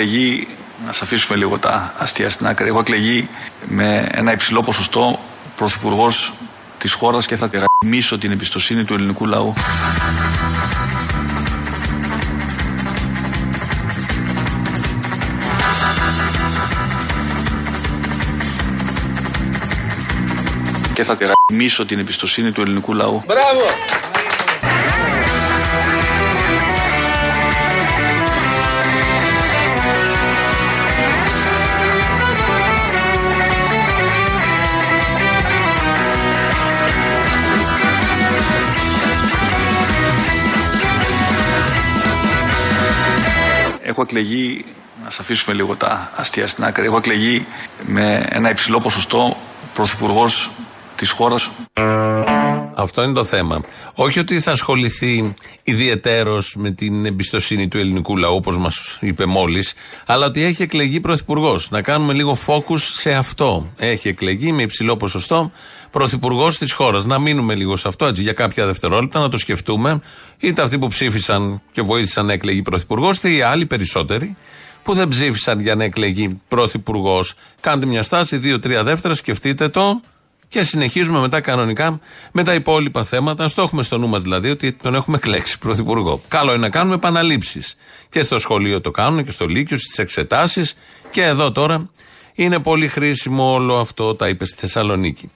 Έχω εκλεγεί, να σας αφήσουμε λίγο τα αστεία στην άκρη, έχω εκλεγεί με ένα υψηλό ποσοστό πρωθυπουργός της χώρας και θα γαμίσω την εμπιστοσύνη του ελληνικού λαού. Και θα γαμίσω την εμπιστοσύνη του ελληνικού λαού. Μπράβο! Έχω εκλεγεί, να σας αφήσουμε λίγο τα αστεία στην άκρη, έχω εκλεγεί με ένα υψηλό ποσοστό πρωθυπουργός της χώρας. Αυτό είναι το θέμα. Όχι ότι θα ασχοληθεί ιδιαιτέρως με την εμπιστοσύνη του ελληνικού λαού, όπως μας είπε μόλις, αλλά ότι έχει εκλεγεί πρωθυπουργός. Να κάνουμε λίγο focus σε αυτό. Έχει εκλεγεί με υψηλό ποσοστό πρωθυπουργός της χώρας. Να μείνουμε λίγο σε αυτό έτσι για κάποια δευτερόλεπτα, να το σκεφτούμε. Είτε αυτοί που ψήφισαν και βοήθησαν να εκλεγεί πρωθυπουργός, είτε οι άλλοι περισσότεροι που δεν ψήφισαν για να εκλεγεί πρωθυπουργός. Κάντε μια στάση, δύο-τρία δεύτερα, σκεφτείτε το και συνεχίζουμε μετά κανονικά με τα υπόλοιπα θέματα. Στο έχουμε στο νου μας δηλαδή ότι τον έχουμε κλέξει πρωθυπουργό. Καλό είναι να κάνουμε επαναλήψεις. Και στο σχολείο το κάνουν και στο Λύκειο, στις εξετάσεις. Και εδώ τώρα είναι πολύ χρήσιμο όλο αυτό, τα είπε στη Θεσσαλονίκη.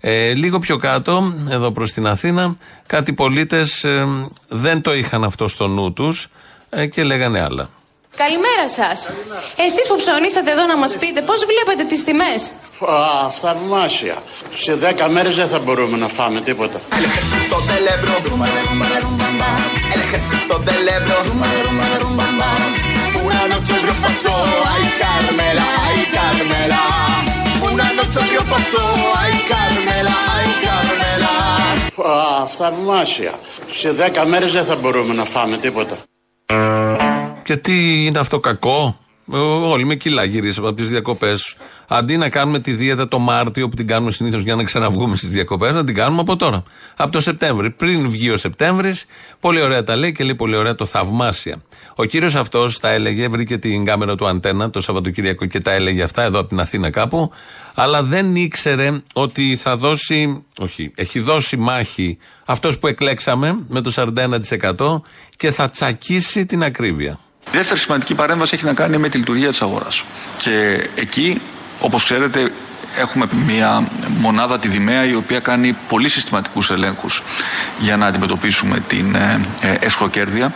Ε, λίγο πιο κάτω, εδώ προς την Αθήνα, κάτι πολίτες ε, δεν το είχαν αυτό στο νου τους ε, και λέγανε άλλα. Καλημέρα σας. Εσείς που ψωνίσατε εδώ να μας πείτε, πώς βλέπετε τις τιμές; Α, θαυμάσια. Σε δέκα μέρες δεν θα μπορούμε να φάμε τίποτα. Α, θαυμάσια. Σε δέκα μέρες δεν θα μπορούμε να φάμε τίποτα. Και τι είναι αυτό κακό; Ε, Όλοι με κιλά γυρίσαμε από τις διακοπές. Αντί να κάνουμε τη δίαιτα το Μάρτιο που την κάνουμε συνήθως για να ξαναβγούμε στις διακοπές, να την κάνουμε από τώρα. Από το Σεπτέμβρη. Πριν βγει ο Σεπτέμβρης, πολύ ωραία τα λέει και λέει πολύ ωραία το θαυμάσια. Ο κύριος αυτός τα έλεγε, βρήκε την κάμερα του αντένα το Σαββατοκύριακο και τα έλεγε αυτά εδώ από την Αθήνα κάπου, αλλά δεν ήξερε ότι θα δώσει, όχι, έχει δώσει μάχη αυτός που εκλέξαμε με το 41% και θα τσακίσει την ακρίβεια. Η δεύτερη σημαντική παρέμβαση έχει να κάνει με τη λειτουργία της αγοράς. Και εκεί, όπως ξέρετε, έχουμε μια μονάδα τη Δημαία η οποία κάνει πολύ συστηματικούς ελέγχους για να αντιμετωπίσουμε την ε, ε, εσχροκέρδεια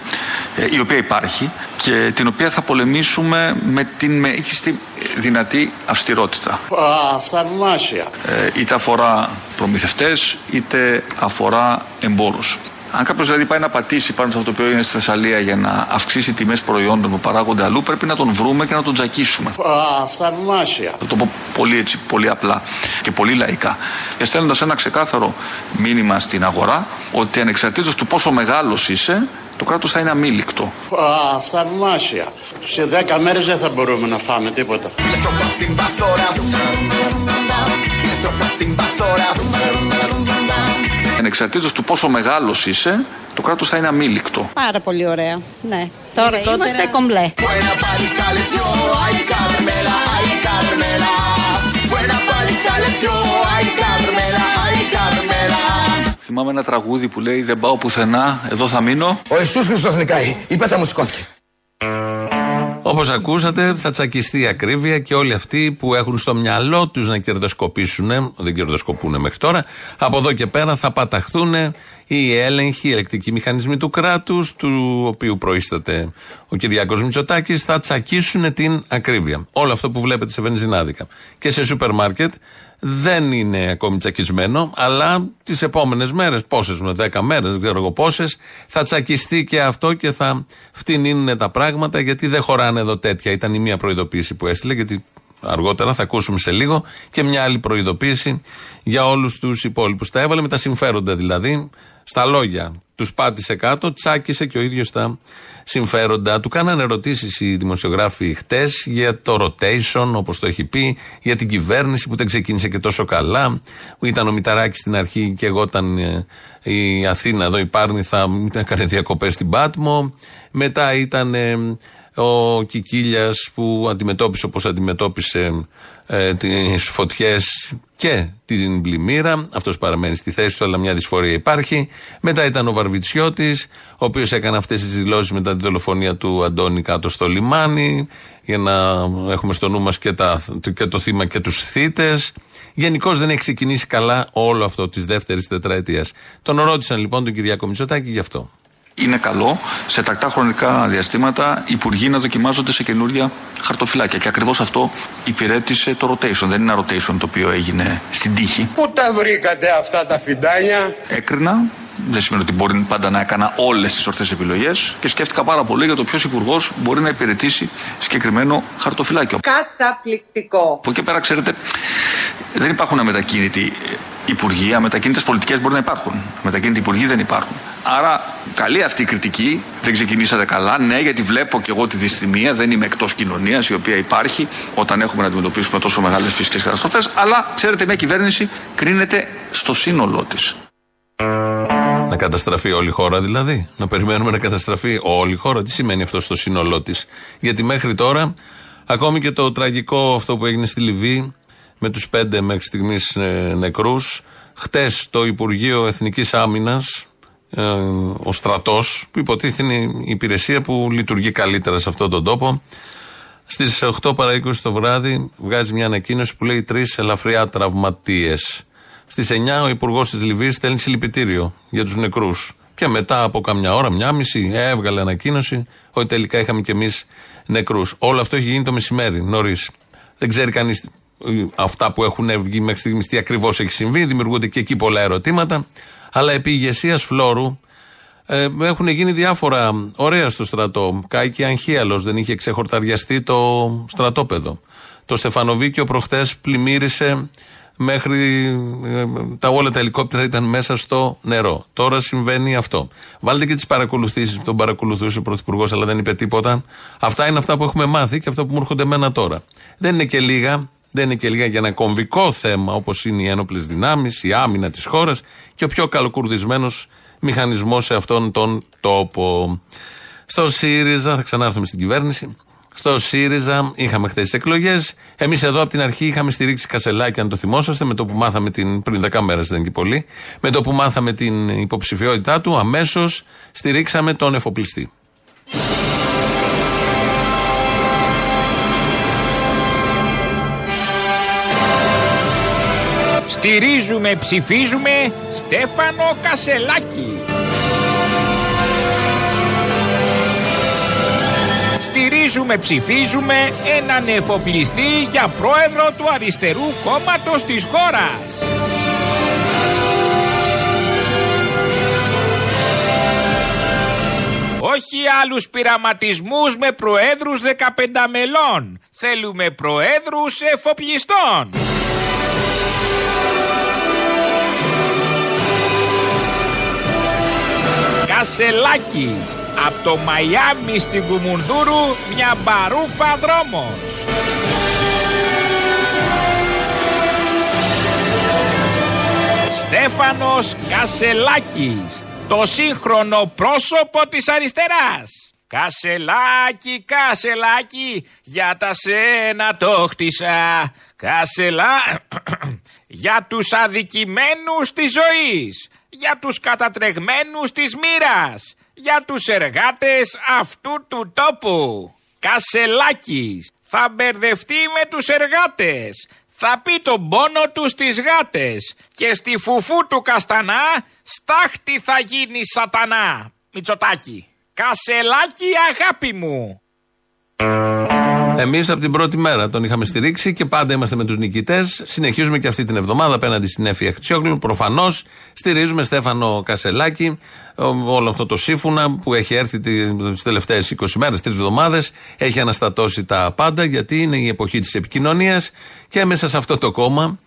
ε, η οποία υπάρχει και την οποία θα πολεμήσουμε με την μέγιστη δυνατή αυστηρότητα. Α, θαυμάσια. Ε, είτε αφορά προμηθευτές είτε αφορά εμπόρους. Αν κάποιος δηλαδή πάει να πατήσει πάνω σε αυτό το οποίο είναι στη Θεσσαλία για να αυξήσει τιμές προϊόντων που παράγονται αλλού, πρέπει να τον βρούμε και να τον τζακίσουμε. Α, θαυμάσια. Θα το πω πολύ έτσι, πολύ απλά και πολύ λαϊκά. Και στέλνοντας ένα ξεκάθαρο μήνυμα στην αγορά ότι ανεξαρτήτως του πόσο μεγάλος είσαι, το κράτος θα είναι αμήλικτο. Α, θαυμάσια. Σε δέκα μέρες δεν θα μπορούμε να φάμε τίποτα. Las tropas invasoras. Las tropas invasoras. Ανεξαρτήτω του πόσο μεγάλος είσαι, το κράτος θα είναι αμήλικτο. Πάρα πολύ ωραία. Ναι. Τώρα είμαστε κομπλέ. Buena paliza les dio. Ay, Carmela, ay, Carmela. Buena paliza les dio. Ay, Carmela, ay, Carmela. Θυμάμαι ένα τραγούδι που λέει Δεν πάω πουθενά, εδώ θα μείνω. Ο Ιησούς Χριστός νικάει. Η πέτσα μου σηκώθηκε. Όπως ακούσατε, θα τσακιστεί η ακρίβεια και όλοι αυτοί που έχουν στο μυαλό τους να κερδοσκοπήσουν, δεν κερδοσκοπούν μέχρι τώρα, από εδώ και πέρα θα παταχθούν οι έλεγχοι, οι ελεκτικοί μηχανισμοί του κράτους, του οποίου προείσταται ο Κυριάκος Μητσοτάκης, θα τσακίσουν την ακρίβεια. Όλο αυτό που βλέπετε σε βενζινάδικα και σε σούπερ μάρκετ δεν είναι ακόμη τσακισμένο, αλλά τις επόμενες μέρες, πόσες με 10 μέρες, δεν ξέρω εγώ πόσες, θα τσακιστεί και αυτό και θα φτηνίνουν τα πράγματα, γιατί δεν χωράνε εδώ τέτοια. Ήταν η μία προειδοποίηση που έστειλε, γιατί αργότερα θα ακούσουμε σε λίγο και μια άλλη προειδοποίηση για όλους τους υπόλοιπους. Τα έβαλε με τα συμφέροντα δηλαδή, στα λόγια. Τους πάτησε κάτω, τσάκισε και ο ίδιος τα συμφέροντα. Του κάνανε ερωτήσεις οι δημοσιογράφοι χτες για το rotation, όπως το έχει πει, για την κυβέρνηση που δεν ξεκίνησε και τόσο καλά. Που ήταν ο Μηταράκης στην αρχή και εγώ όταν ε, η Αθήνα εδώ η Πάρνη θα έκανε διακοπές στην Πάτμο. Μετά ήταν ε, Ο Κικίλιας που αντιμετώπισε όπως αντιμετώπισε ε, τις φωτιές και την πλημμύρα. Αυτός παραμένει στη θέση του, αλλά μια δυσφορία υπάρχει. Μετά ήταν ο Βαρβιτσιώτης, ο οποίος έκανε αυτές τις δηλώσεις μετά τη δολοφονία του Αντώνη κάτω στο λιμάνι, για να έχουμε στο νου μας και, τα- και το θύμα και τους θύτε. Γενικώς δεν έχει ξεκινήσει καλά όλο αυτό της δεύτερης τετραετίας. Τον ρώτησαν λοιπόν τον Κυριάκο Μητσοτάκη γι' αυτό. Είναι καλό σε τακτά χρονικά διαστήματα οι υπουργοί να δοκιμάζονται σε καινούρια χαρτοφυλάκια. Και ακριβώς αυτό υπηρέτησε το rotation. Δεν είναι ένα rotation το οποίο έγινε στην τύχη. Πού τα βρήκατε αυτά τα φιντάνια; Έκρινα. Δεν σημαίνει ότι μπορεί πάντα να έκανα όλες τις ορθές επιλογές και σκέφτηκα πάρα πολύ για το ποιος υπουργός μπορεί να υπηρετήσει συγκεκριμένο χαρτοφυλάκιο. Καταπληκτικό. Από εκεί πέρα, ξέρετε, δεν υπάρχουν αμετακίνητοι υπουργοί. Αμετακίνητες πολιτικές μπορεί να υπάρχουν. Αμετακίνητοι υπουργοί δεν υπάρχουν. Άρα, καλή αυτή η κριτική. Δεν ξεκινήσατε καλά. Ναι, γιατί βλέπω και εγώ τη δυστημία. Δεν είμαι εκτός κοινωνίας, η οποία υπάρχει όταν έχουμε να αντιμετωπίσουμε τόσο μεγάλες φυσικές καταστροφές. Αλλά, ξέρετε, μια κυβέρνηση κρίνεται στο σύνολό της. Να καταστραφεί όλη η χώρα δηλαδή. Να περιμένουμε να καταστραφεί όλη η χώρα. Τι σημαίνει αυτό στο σύνολό της; Γιατί μέχρι τώρα, ακόμη και το τραγικό αυτό που έγινε στη Λιβύη, με τους πέντε μέχρι στιγμής νεκρούς, χτες το Υπουργείο Εθνικής Άμυνας, ο στρατός, που υποτίθεται είναι η υπηρεσία που λειτουργεί καλύτερα σε αυτόν τον τόπο, Στις 8 παρα 20 το βράδυ βγάζει μια ανακοίνωση που λέει τρεις ελαφριά τραυματίες. Στις 9 ο Υπουργός της Λιβύης στέλνει συλληπιτήριο για τους νεκρούς. Και μετά από καμιά ώρα, μια μισή, έβγαλε ανακοίνωση ότι τελικά είχαμε κι εμείς νεκρούς. Όλο αυτό έχει γίνει το μεσημέρι, νωρίς. Δεν ξέρει κανείς αυτά που έχουν βγει μέχρι στιγμής τι ακριβώς έχει συμβεί. Δημιουργούνται και εκεί πολλά ερωτήματα. Αλλά επί ηγεσίας Φλόρου ε, έχουν γίνει διάφορα ωραία στο στρατό. Κάηκε Αγχίαλος, δεν είχε ξεχορταριαστεί το στρατόπεδο. Το Στεφανοβίκιο προχθές πλημμύρισε μέχρι ε, τα όλα τα ελικόπτερα ήταν μέσα στο νερό. Τώρα συμβαίνει αυτό. Βάλτε και τις παρακολουθήσεις που τον παρακολουθούσε ο Πρωθυπουργός, αλλά δεν είπε τίποτα. Αυτά είναι αυτά που έχουμε μάθει και αυτά που μου έρχονται εμένα τώρα. Δεν είναι και λίγα. Δεν είναι και λίγα για ένα κομβικό θέμα όπως είναι οι ένοπλες δυνάμεις, η άμυνα της χώρας και ο πιο καλοκουρδισμένος μηχανισμός σε αυτόν τον τόπο. Στο ΣΥΡΙΖΑ, θα ξανάρθουμε στην κυβέρνηση. Στο ΣΥΡΙΖΑ είχαμε χθες τι εκλογές. Εμείς εδώ από την αρχή είχαμε στηρίξει Κασελάκη, αν το θυμόσαστε, με το που μάθαμε την. πριν 10 μέρες, δεν είναι και πολύ. Με το που μάθαμε την υποψηφιότητά του, αμέσως στηρίξαμε τον εφοπλιστή. Στηρίζουμε, ψηφίζουμε Στέφανο Κασελάκη. Στηρίζουμε, ψηφίζουμε έναν εφοπλιστή για πρόεδρο του αριστερού κόμματος της χώρας. Όχι άλλους πειραματισμούς με προέδρους 15 μελών. Θέλουμε προέδρους εφοπλιστών. Κασελάκης Από το Μαϊάμι στην Κουμουνδούρου μια μπαρούφα δρόμος. Στέφανος Κασελάκης Το σύγχρονο πρόσωπο της αριστεράς. Κασελάκι, κασελάκι, για τα σένα το χτίσα. Κασελά... για τους αδικημένους της ζωής για τους κατατρεγμένους της μοίρας, για τους εργάτες αυτού του τόπου. Κασελάκης θα μπερδευτεί με τους εργάτες, θα πει τον πόνο τους στις γάτες και στη φουφού του καστανά στάχτη θα γίνει σατανά. Μητσοτάκη. Κασελάκι αγάπη μου. Εμείς από την πρώτη μέρα τον είχαμε στηρίξει και πάντα είμαστε με τους νικητές. Συνεχίζουμε και αυτή την εβδομάδα απέναντι στην Εφη Αχτσιόγλου. Προφανώς στηρίζουμε Στέφανο Κασελάκη. Όλο αυτό το σύμφωνα που έχει έρθει τις τελευταίες 20 μέρες, τρεις εβδομάδες, έχει αναστατώσει τα πάντα γιατί είναι η εποχή της επικοινωνίας και μέσα σε αυτό το κόμμα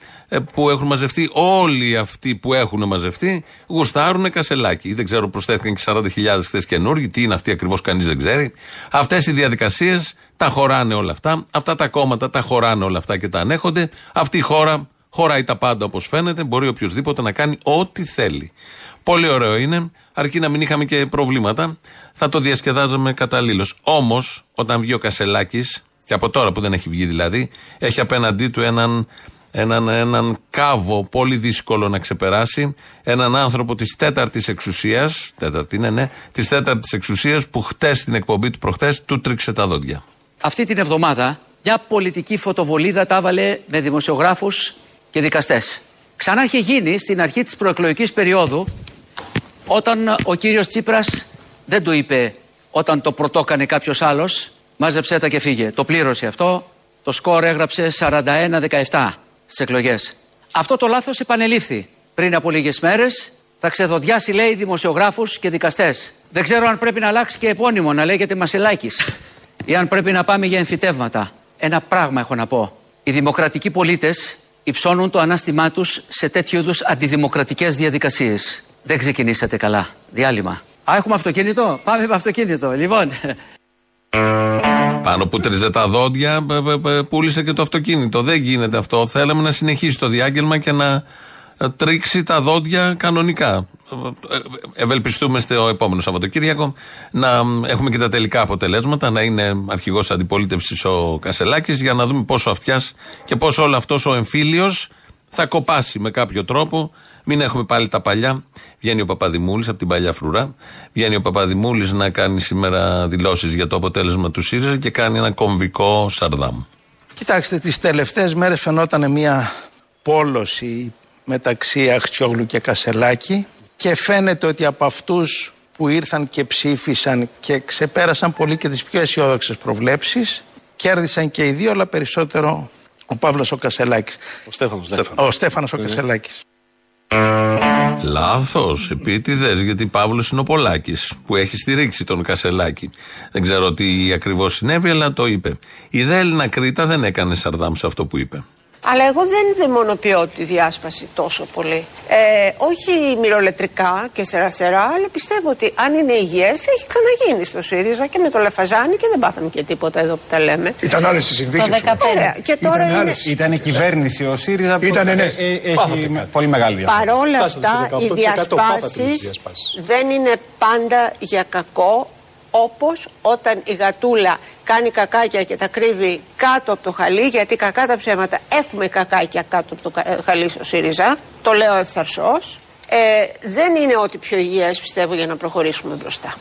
που έχουν μαζευτεί όλοι αυτοί που έχουν μαζευτεί γουστάρουν Κασελάκη. Δεν ξέρω, προσθέθηκαν και 40.000 χθες καινούργοι. Τι είναι αυτοί ακριβώς, κανείς δεν ξέρει. Αυτές οι διαδικασίες τα χωράνε όλα αυτά. Αυτά τα κόμματα τα χωράνε όλα αυτά και τα ανέχονται. Αυτή η χώρα Χωράει τα πάντα όπως φαίνεται, μπορεί οποιοδήποτε να κάνει ό,τι θέλει. Πολύ ωραίο είναι, αρκεί να μην είχαμε και προβλήματα, θα το διασκεδάζαμε καταλήλως. Όμως, όταν βγει ο Κασελάκης, και από τώρα που δεν έχει βγει δηλαδή, έχει απέναντί του έναν, έναν, έναν κάβο πολύ δύσκολο να ξεπεράσει. Έναν άνθρωπο της τέταρτης εξουσίας, τέταρτη είναι, ναι, της τέταρτης εξουσίας που χτες στην εκπομπή του προχτές του τρίξε τα δόντια. Αυτή την εβδομάδα μια πολιτική φωτοβολίδα τα έβαλε με δημοσιογράφους και δικαστές. Ξανά είχε γίνει στην αρχή της προεκλογικής περίοδου όταν ο κύριος Τσίπρας δεν του είπε όταν το πρωτόκανε κάποιος άλλος μάζεψέ τα και φύγε. Το πλήρωσε αυτό, το σκορ έγραψε 41-17 στις εκλογές. Αυτό το λάθος επανελήφθη πριν από λίγες μέρες θα ξεδοδιάσει λέει δημοσιογράφους και δικαστές. Δεν ξέρω αν πρέπει να αλλάξει και επώνυμο να λέγεται Μασελάκης ή αν πρέπει να πάμε για εμφυτεύματα. Ένα πράγμα έχω να πω. Οι δημοκρατικοί πολίτες υψώνουν το ανάστημά τους σε τέτοιου είδους αντιδημοκρατικές διαδικασίες. Δεν ξεκινήσατε καλά. Διάλειμμα. Α, έχουμε αυτοκίνητο; Πάμε με αυτοκίνητο. Λοιπόν. Πάνω που τριζε τα δόντια, πούλησε και το αυτοκίνητο. Δεν γίνεται αυτό. Θέλαμε να συνεχίσει το διάγγελμα και να ε, τρίξει τα δόντια κανονικά. Ε, ευελπιστούμε στο επόμενος Σαββατοκύριακο να έχουμε και τα τελικά αποτελέσματα, να είναι αρχηγός αντιπολίτευσης ο Κασελάκης, για να δούμε πόσο αυτιάς και πόσο όλο αυτός ο εμφύλιος θα κοπάσει με κάποιο τρόπο. Μην έχουμε πάλι τα παλιά. Βγαίνει ο Παπαδημούλης από την παλιά φρουρά. Βγαίνει ο Παπαδημούλης να κάνει σήμερα δηλώσεις για το αποτέλεσμα του ΣΥΡΙΖΑ και κάνει ένα κομβικό σαρδάμ. Κοιτάξτε, τις τελευταίες μέρες φαινόταν μια πόλωση μεταξύ Αχτσιόγλου και Κασελάκη και φαίνεται ότι από αυτούς που ήρθαν και ψήφισαν και ξεπέρασαν πολύ και τις πιο αισιόδοξες προβλέψεις κέρδισαν και οι δύο αλλά περισσότερο ο Παύλος ο Κασελάκης. Ο Στέφανος. Ο Στέφανος ο Κασελάκης. Λάθος, επίτηδες, γιατί Παύλος είναι ο Πολάκης που έχει στηρίξει τον Κασελάκη. Δεν ξέρω τι ακριβώς συνέβη, αλλά το είπε. Η δε Έλληνα Κρήτα δεν έκανε σαρδάμ σε αυτό που είπε. Αλλά εγώ δεν δαιμονοποιώ τη διάσπαση τόσο πολύ. Ε, όχι μυρολετρικά και σερά-σερά, αλλά πιστεύω ότι αν είναι υγιές, έχει ξαναγίνει στο ΣΥΡΙΖΑ και με το Λεφαζάνι και δεν πάθαμε και τίποτα εδώ που τα λέμε. Ήταν άλλες οι συνθήκες. Το 15. Και τώρα Ήταν, είναι... Ήταν η κυβέρνηση, ο ΣΥΡΙΖΑ που Ήτανε, ναι. ε, ε, έχει πολύ μεγάλη διαφορά. Παρ' όλα Φτάσατε στο αυτά, οι 18%, διασπάσεις τις διασπάσεις. δεν είναι πάντα για κακό όπως όταν η γατούλα κάνει κακάκια και τα κρύβει κάτω από το χαλί γιατί κακά τα ψέματα έχουμε κακάκια κάτω από το κα- ε, χαλί στο ΣΥΡΙΖΑ το λέω ευθαρσός ε, δεν είναι ό,τι πιο υγιές πιστεύω για να προχωρήσουμε μπροστά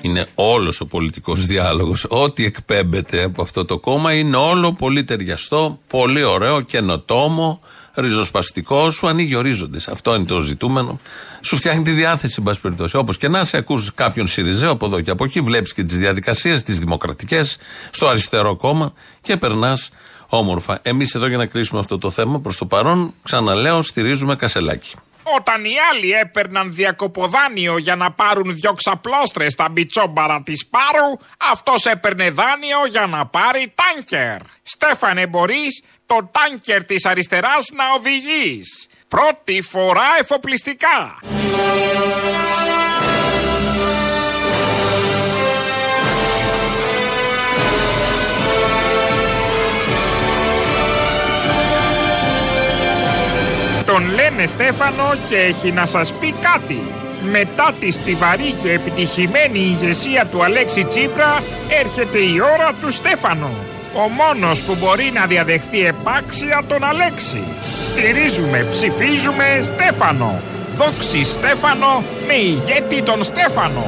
Είναι όλος ο πολιτικός διάλογος. Ό,τι εκπέμπεται από αυτό το κόμμα είναι όλο πολύ ταιριαστό, πολύ ωραίο, καινοτόμο, ριζοσπαστικό. Σου ανοίγει ορίζοντες. Αυτό είναι το ζητούμενο. Σου φτιάχνει τη διάθεση, εν πάση περιπτώσει. Όπως και να σε ακούς κάποιον Σιριζέο από εδώ και από εκεί, βλέπεις και τις διαδικασίες, τις δημοκρατικές, στο αριστερό κόμμα και περνάς όμορφα. Εμείς εδώ για να κλείσουμε αυτό το θέμα προς το παρόν, ξαναλέω, στηρίζουμε κασελάκι. Όταν οι άλλοι έπαιρναν διακοποδάνιο για να πάρουν δυο ξαπλώστρες στα μπιτσόμπαρα της Πάρου, αυτός έπαιρνε δάνειο για να πάρει τάνκερ. Στέφανε μπορείς το τάνκερ της αριστεράς να οδηγείς. Πρώτη φορά εφοπλιστικά. Τον λένε Στέφανο και έχει να σας πει κάτι. Μετά τη στιβαρή και επιτυχημένη ηγεσία του Αλέξη Τσίπρα έρχεται η ώρα του Στέφανο. Ο μόνος που μπορεί να διαδεχθεί επάξια τον Αλέξη. Στηρίζουμε, ψηφίζουμε Στέφανο. Δόξη Στέφανο με ηγέτη τον Στέφανο.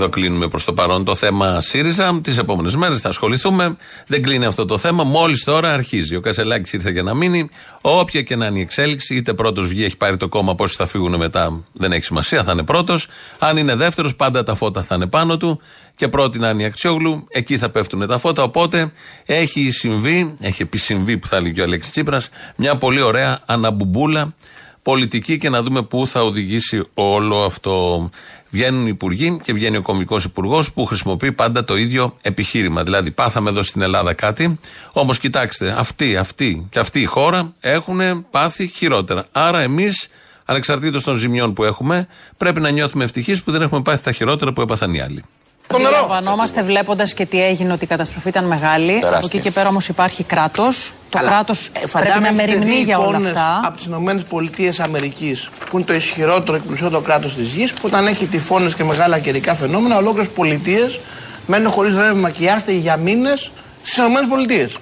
Εδώ κλείνουμε προς το παρόν το θέμα ΣΥΡΙΖΑ. Τις επόμενες μέρες θα ασχοληθούμε. Δεν κλείνει αυτό το θέμα. Μόλις τώρα αρχίζει. Ο Κασελάκης ήρθε για να μείνει. Όποια και να είναι η εξέλιξη, είτε πρώτος βγει, έχει πάρει το κόμμα, πόσοι θα φύγουν μετά, δεν έχει σημασία, θα είναι πρώτος. Αν είναι δεύτερος, πάντα τα φώτα θα είναι πάνω του. Και πρώτη να είναι η Αξιόγλου, εκεί θα πέφτουν τα φώτα. Οπότε έχει συμβεί, έχει επισυμβεί που θα έλεγε και ο Αλέξης Τσίπρας, μια πολύ ωραία αναμπουμπούλα πολιτική και να δούμε πού θα οδηγήσει όλο αυτό. Βγαίνουν οι υπουργοί και βγαίνει ο κομβικό υπουργός που χρησιμοποιεί πάντα το ίδιο επιχείρημα. Δηλαδή, πάθαμε εδώ στην Ελλάδα κάτι, όμως κοιτάξτε, αυτοί, αυτοί και αυτή η χώρα έχουν πάθει χειρότερα. Άρα εμείς Ανεξαρτήτως των ζημιών που έχουμε, πρέπει να νιώθουμε ευτυχείς που δεν έχουμε πάθει τα χειρότερα που έπαθαν οι άλλοι. Το νερό. Αντιλαμβανόμαστε βλέποντας και τι έγινε ότι η καταστροφή ήταν μεγάλη. Τεράστια. Από εκεί και πέρα όμως υπάρχει κράτος. Το Αλλά, κράτος ε, πρέπει φαντάζομαι να έχετε μεριμνεί δει για όλα εικόνες αυτά. Από τις Ηνωμένες Πολιτείες Αμερικής, που είναι το ισχυρότερο και πλουσιότερο κράτος της γης, που όταν έχει τυφώνες και μεγάλα καιρικά φαινόμενα, ολόκληρες πολιτείες μένουν χωρίς ρεύμα και άστεγοι για μήνες στις Ηνωμένες Πολιτείες.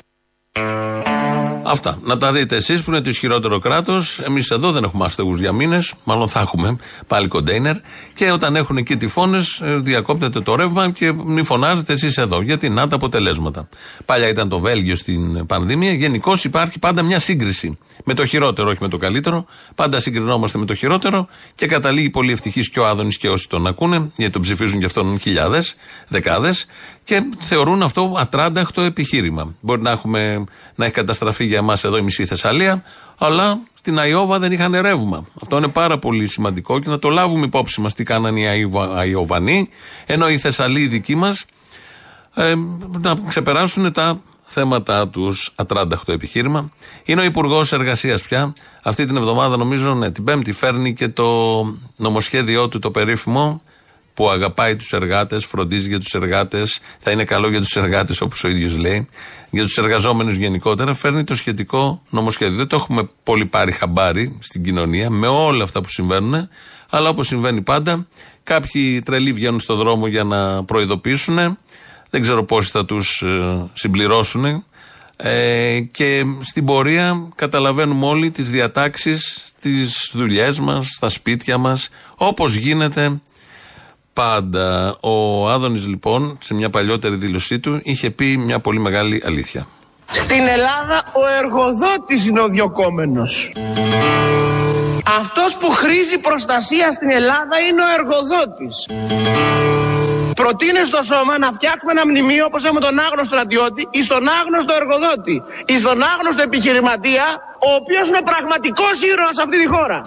Αυτά. Να τα δείτε εσείς που είναι το ισχυρότερο κράτος. Εμείς εδώ δεν έχουμε άστεγου για μήνες. Μάλλον θα έχουμε πάλι κοντέινερ. Και όταν έχουν εκεί τυφώνες, διακόπτεται το ρεύμα και μη φωνάζετε εσείς εδώ. Γιατί να τα αποτελέσματα. Παλιά ήταν το Βέλγιο στην πανδημία. Γενικώ υπάρχει πάντα μια σύγκριση. Με το χειρότερο, όχι με το καλύτερο. Πάντα συγκρινόμαστε με το χειρότερο και καταλήγει πολύ ευτυχής και ο Άδωνης και όσοι τον ακούνε, γιατί τον ψηφίζουν και αυτόν χιλιάδες, δεκάδες, και θεωρούν αυτό ατράνταχτο επιχείρημα. Μπορεί να, έχουμε, να έχει καταστραφεί για εμάς εδώ η μισή Θεσσαλία, αλλά στην Αϊόβα δεν είχαν ρεύμα. Αυτό είναι πάρα πολύ σημαντικό και να το λάβουμε υπόψη μας τι κάνανε οι Αϊβα- Αϊοβανοί, ενώ οι Θεσσαλοί οι δικοί μας ε, να ξεπεράσουν τα θέματα τους. Ατράνταχτο επιχείρημα. Είναι ο Υπουργός Εργασίας πια. Αυτή την εβδομάδα, νομίζω, ναι, την Πέμπτη, φέρνει και το νομοσχέδιό του το περίφημο που αγαπάει τους εργάτες, φροντίζει για τους εργάτες, θα είναι καλό για τους εργάτες όπως ο ίδιος λέει, για τους εργαζόμενους γενικότερα, φέρνει το σχετικό νομοσχέδιο. Δεν το έχουμε πολύ πάρει χαμπάρι στην κοινωνία με όλα αυτά που συμβαίνουν, αλλά όπως συμβαίνει πάντα, κάποιοι τρελοί βγαίνουν στο δρόμο για να προειδοποιήσουν. Δεν ξέρω πόσοι θα τους συμπληρώσουν. Ε, και στην πορεία καταλαβαίνουμε όλοι τις διατάξεις στις δουλειές μας, στα σπίτια μας, όπως γίνεται πάντα. Ο Άδωνης λοιπόν σε μια παλιότερη δήλωσή του είχε πει μια πολύ μεγάλη αλήθεια. Στην Ελλάδα ο εργοδότης είναι ο διοκόμενος. Αυτός που χρήζει προστασία στην Ελλάδα είναι ο εργοδότης. Προτείνει στο σώμα να φτιάξουμε ένα μνημείο όπως έχουμε τον άγνωστο στρατιώτη ή στον άγνωστο εργοδότη ή στον άγνωστο επιχειρηματία ο οποίος είναι πραγματικός ήρωας σε αυτή τη χώρα.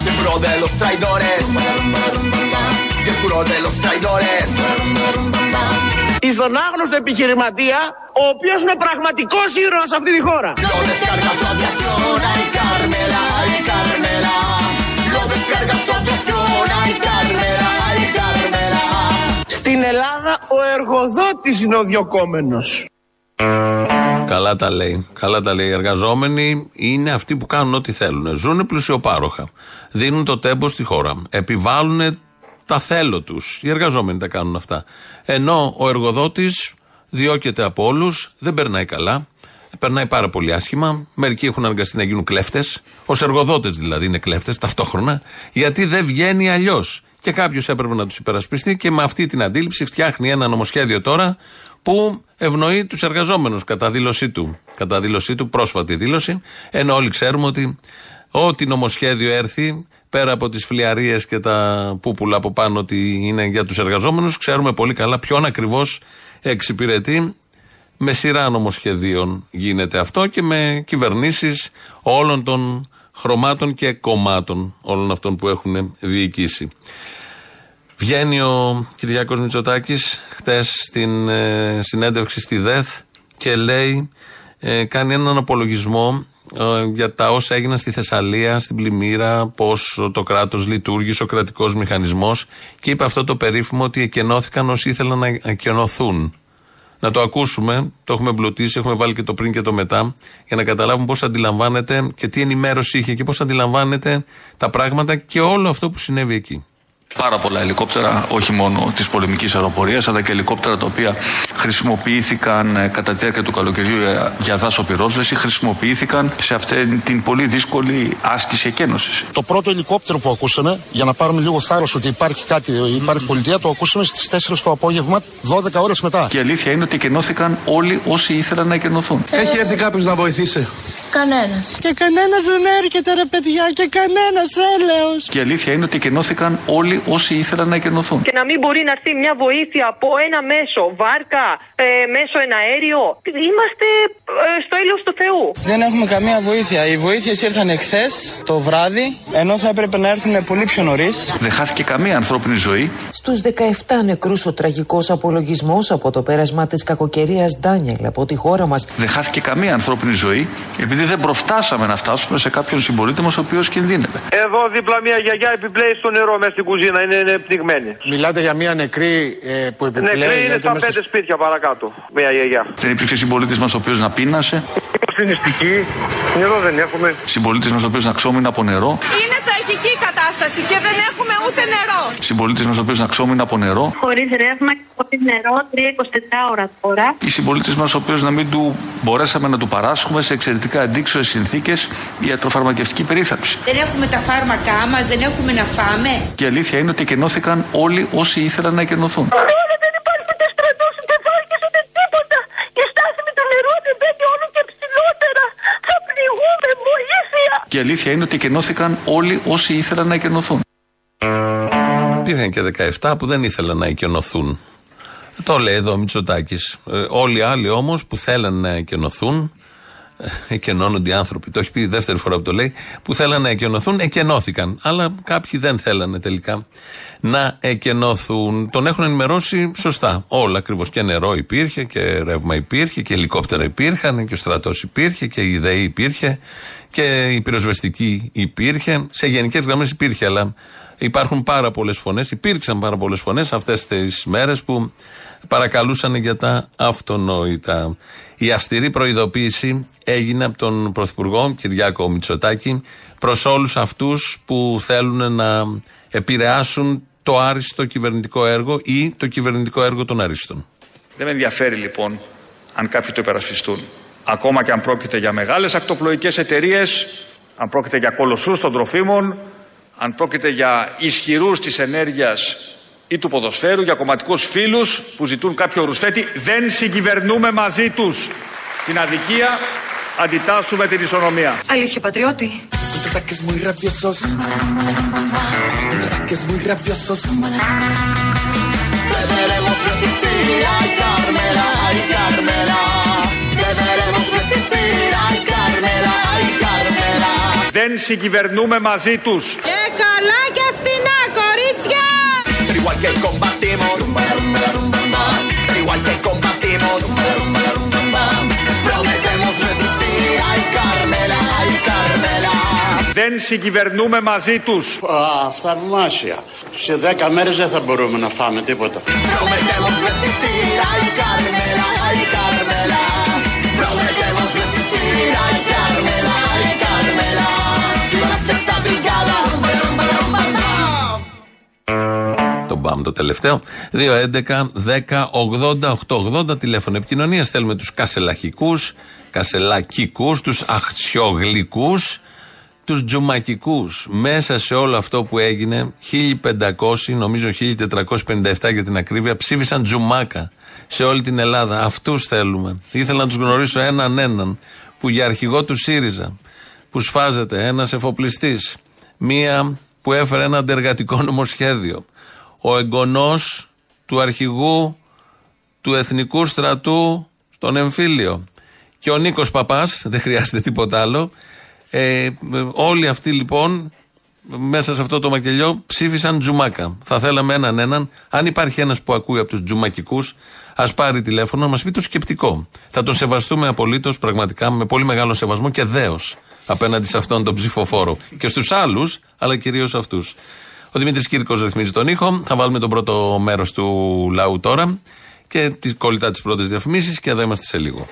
Y el juro de los traidores. Y el juro de los traidores. Ή στον άγνωστο επιχειρηματία ο οποίος είναι πραγματικός ήρωας σε αυτή τη χώρα. Lo descarga su aviación, ay Carmela, ay Carmela. Lo descarga su aviación, ay Carmela, ay Carmela. Στην Ελλάδα ο εργοδότης είναι ο διοκόμενος. Καλά τα λέει. Καλά τα λέει. Οι εργαζόμενοι είναι αυτοί που κάνουν ό,τι θέλουν. Ζουν πλουσιοπάροχα. Δίνουν το τέμπο στη χώρα. Επιβάλλουν τα θέλω τους. Οι εργαζόμενοι τα κάνουν αυτά. Ενώ ο εργοδότης διώκεται από όλους, δεν περνάει καλά. Περνάει πάρα πολύ άσχημα. Μερικοί έχουν αναγκαστεί να γίνουν κλέφτες. Ω εργοδότες δηλαδή είναι κλέφτες ταυτόχρονα. Γιατί δεν βγαίνει αλλιώς. Και κάποιος έπρεπε να τους υπερασπιστεί και με αυτή την αντίληψη φτιάχνει ένα νομοσχέδιο τώρα που ευνοεί τους εργαζόμενους κατά δήλωσή του. Κατά δήλωσή του, πρόσφατη δήλωση. Ενώ όλοι ξέρουμε ότι ό,τι νομοσχέδιο έρθει, πέρα από τις φλιαρίες και τα πούπουλα από πάνω ότι είναι για τους εργαζόμενους, ξέρουμε πολύ καλά ποιον ακριβώς εξυπηρετεί. Με σειρά νομοσχεδίων γίνεται αυτό και με κυβερνήσεις όλων των χρωμάτων και κομμάτων όλων αυτών που έχουν διοικήσει. Βγαίνει ο Κυριάκος Μητσοτάκης χτες στην ε, συνέντευξη στη ΔΕΘ και λέει, ε, κάνει έναν απολογισμό ε, για τα όσα έγιναν στη Θεσσαλία, στην Πλημμύρα, πώς το κράτος λειτουργήσε, ο κρατικός μηχανισμός και είπε αυτό το περίφημο ότι εκενώθηκαν όσοι ήθελαν να εκενωθούν. Να το ακούσουμε, το έχουμε εμπλουτίσει, έχουμε βάλει και το πριν και το μετά, για να καταλάβουμε πώς αντιλαμβάνεται και τι ενημέρωση είχε και πώς αντιλαμβάνεται τα πράγματα και όλο αυτό που συνέβη εκεί. Πάρα πολλά ελικόπτερα, όχι μόνο της πολεμικής αεροπορίας, αλλά και ελικόπτερα τα οποία χρησιμοποιήθηκαν ε, κατά τη διάρκεια του καλοκαιριού για- για δάσο πυρόσβεση, χρησιμοποιήθηκαν σε αυτή την πολύ δύσκολη άσκηση εκένωσης. Το πρώτο ελικόπτερο που ακούσαμε, για να πάρουμε λίγο θάρρος ότι υπάρχει κάτι, υπάρχει πολιτεία, το ακούσαμε στις 4 το απόγευμα, 12 ώρες μετά. Και η αλήθεια είναι ότι εκενώθηκαν όλοι όσοι ήθελαν να εκενωθούν. Έχει έρθει κάποιος να βοηθήσει; Κανένας. Και κανένας δεν έρχεται, ρε παιδιά, και κανένας έλεος. Και η αλήθεια είναι ότι εκενώθηκαν όλοι όσοι ήθελαν να εκενωθούν. Και να μην μπορεί να έρθει μια βοήθεια από ένα μέσο, βάρκα, ε, μέσο εναέριο. Είμαστε ε, στο έλεος του Θεού. Δεν έχουμε καμία βοήθεια. Οι βοήθειες ήρθαν εχθές το βράδυ, ενώ θα έπρεπε να έρθουν πολύ πιο νωρίς. Δεν χάθηκε καμία ανθρώπινη ζωή. Στους 17 νεκρούς ο τραγικός απολογισμός από το πέρασμα της κακοκαιρίας Ντάνιελ από τη χώρα μας Δεν χάθηκε καμία ανθρώπινη ζωή επειδή επειδή δεν προφτάσαμε να φτάσουμε σε κάποιον συμπολίτη μας ο οποίος κινδύνευε. Εδώ δίπλα μια γιαγιά επιπλέει στο νερό μέσα στην κουζίνα, είναι, είναι πνιγμένη. Μιλάτε για μια νεκρή ε, που επιπλέει. Νεκρή είναι λέτε, στα μέσα πέντε σπίτια παρακάτω, μια γιαγιά. Δεν υπήρξε συμπολίτης μας ο οποίος να πείνασε. Στην νηστική, νερό δεν έχουμε. Συμπολίτη μας ο οποίος να ξόμινε από νερό. Είναι τραγική η κατάσταση και δεν έχουμε ούτε νερό. Συμπολίτη μας ο οποίος να ξόμινε από νερό. Χωρίς ρεύμα και χωρίς νερό 3-24 ώρα τώρα. Ή συμπολίτη μας ο οποίος να μην του μπορέσαμε να του παράσχουμε σε εξαιρετικά αντίξωες συνθήκες ιατροφαρμακευτική περίθαλψη. Δεν έχουμε τα φάρμακά μας, δεν έχουμε να φάμε. Και η αλήθεια είναι ότι εκενώθηκαν όλοι όσοι ήθελαν να εκενωθούν. δεν υπάρχει ούτε στρατό, ούτε βάρκε, ούτε τίποτα. Η στάθμη του νερού ανεβαίνει όλο και ψηλότερα. Θα πνιγούμε, βοήθεια. Και η αλήθεια είναι ότι εκενώθηκαν όλοι όσοι ήθελαν να εκενωθούν. Υπήρχαν και 17 που δεν ήθελαν να εκενωθούν. Το λέει εδώ ο Μητσοτάκης. όλοι οι άλλοι όμως που θέλαν να εκενωθούν, ε, εκενώνονται οι άνθρωποι, το έχει πει η δεύτερη φορά που το λέει, που θέλαν να εκενωθούν, εκενώθηκαν. Αλλά κάποιοι δεν θέλανε τελικά να εκενωθούν. Τον έχουν ενημερώσει σωστά. Όλα ακριβώς. Και νερό υπήρχε, και ρεύμα υπήρχε, και ελικόπτερα υπήρχαν, και ο στρατός υπήρχε, και η ΔΕΗ υπήρχε, και η πυροσβεστική υπήρχε. Σε γενικές γραμμές υπήρχε, αλλά Υπάρχουν πάρα πολλές φωνές, υπήρξαν πάρα πολλές φωνές αυτές τις μέρες που παρακαλούσαν για τα αυτονόητα. Η αυστηρή προειδοποίηση έγινε από τον Πρωθυπουργό Κυριάκο Μητσοτάκη προς όλους αυτούς που θέλουν να επηρεάσουν το άριστο κυβερνητικό έργο ή το κυβερνητικό έργο των αρίστων. Δεν με ενδιαφέρει λοιπόν αν κάποιοι το υπερασπιστούν. Ακόμα και αν πρόκειται για μεγάλες ακτοπλοϊκές εταιρείες, αν πρόκειται για κολοσσούς των τροφίμων, αν πρόκειται για ισχυρούς της ενέργειας ή του ποδοσφαίρου, για κομματικούς φίλους που ζητούν κάποιο ρουσφέτη, δεν συγκυβερνούμε μαζί τους. Την αδικία αντιτάσσουμε την ισονομία. Αλήθεια, πατριώτη. Deberemos resistir, ay Carmela, ay Carmela. Δεν συγκυβερνούμε μαζί τους. Και καλά και φτηνά, κορίτσια! Igual que combatimos, igual que combatimos, prometemos resistir, ay Δεν συγκυβερνούμε μαζί τους. Αφθαρμάσια. Σε δέκα μέρες δεν θα μπορούμε να φάμε τίποτα. Prometemos resistir, ay Το μπαμ το τελευταίο. 2-11-10-80-8-80 τηλέφωνο επικοινωνίας. Θέλουμε τους κασελαχικούς, κασελακικούς, τους αχτσιογλικούς, τους τζουμακικούς. Μέσα σε όλο αυτό που έγινε, 1500, νομίζω 1457 για την ακρίβεια, ψήφισαν τζουμάκα σε όλη την Ελλάδα. Αυτούς θέλουμε. Ήθελα να τους γνωρίσω έναν έναν που για αρχηγό του ΣΥΡΙΖΑ, που σφάζεται ένας εφοπλιστής, μία που έφερε ένα αντεργατικό νομοσχέδιο, ο εγγονός του αρχηγού του Εθνικού Στρατού στον εμφύλιο και ο Νίκος Παπάς, δεν χρειάζεται τίποτα άλλο. Ε, όλοι αυτοί λοιπόν μέσα σε αυτό το μακελιό ψήφισαν τζουμάκα. Θα θέλαμε έναν έναν. Αν υπάρχει ένας που ακούει από τους τζουμακικούς, ας πάρει τηλέφωνο να μας πει το σκεπτικό. Θα τον σεβαστούμε απολύτως πραγματικά με πολύ μεγάλο σεβασμό και δέος απέναντι σε αυτόν τον ψηφοφόρο. Και στους άλλους, αλλά κυρίως αυτούς. Ο Δημήτρης Κύρκος ρυθμίζει τον ήχο. Θα βάλουμε τον πρώτο μέρος του λαού τώρα και τη κολλητά τι πρώτε διαφημίσει και εδώ είμαστε σε λίγο.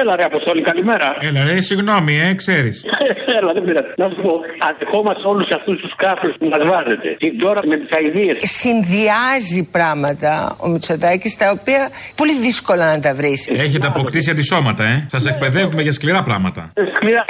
Έλα ρε Αποστόλη, καλημέρα. Έλα ρε, συγγνώμη, ε, ξέρεις. Έλα, δεν πειράζει. Να σου πω, αντεχόμαστε όλους αυτούς τους κάφρου που μας βάζετε. Την τώρα με τις αειδίε. Συνδυάζει πράγματα ο Μητσοτάκης τα οποία πολύ δύσκολα να τα βρεις. Έχετε αποκτήσει αντισώματα, ε. Σας εκπαιδεύουμε για σκληρά πράγματα. Σκληρά.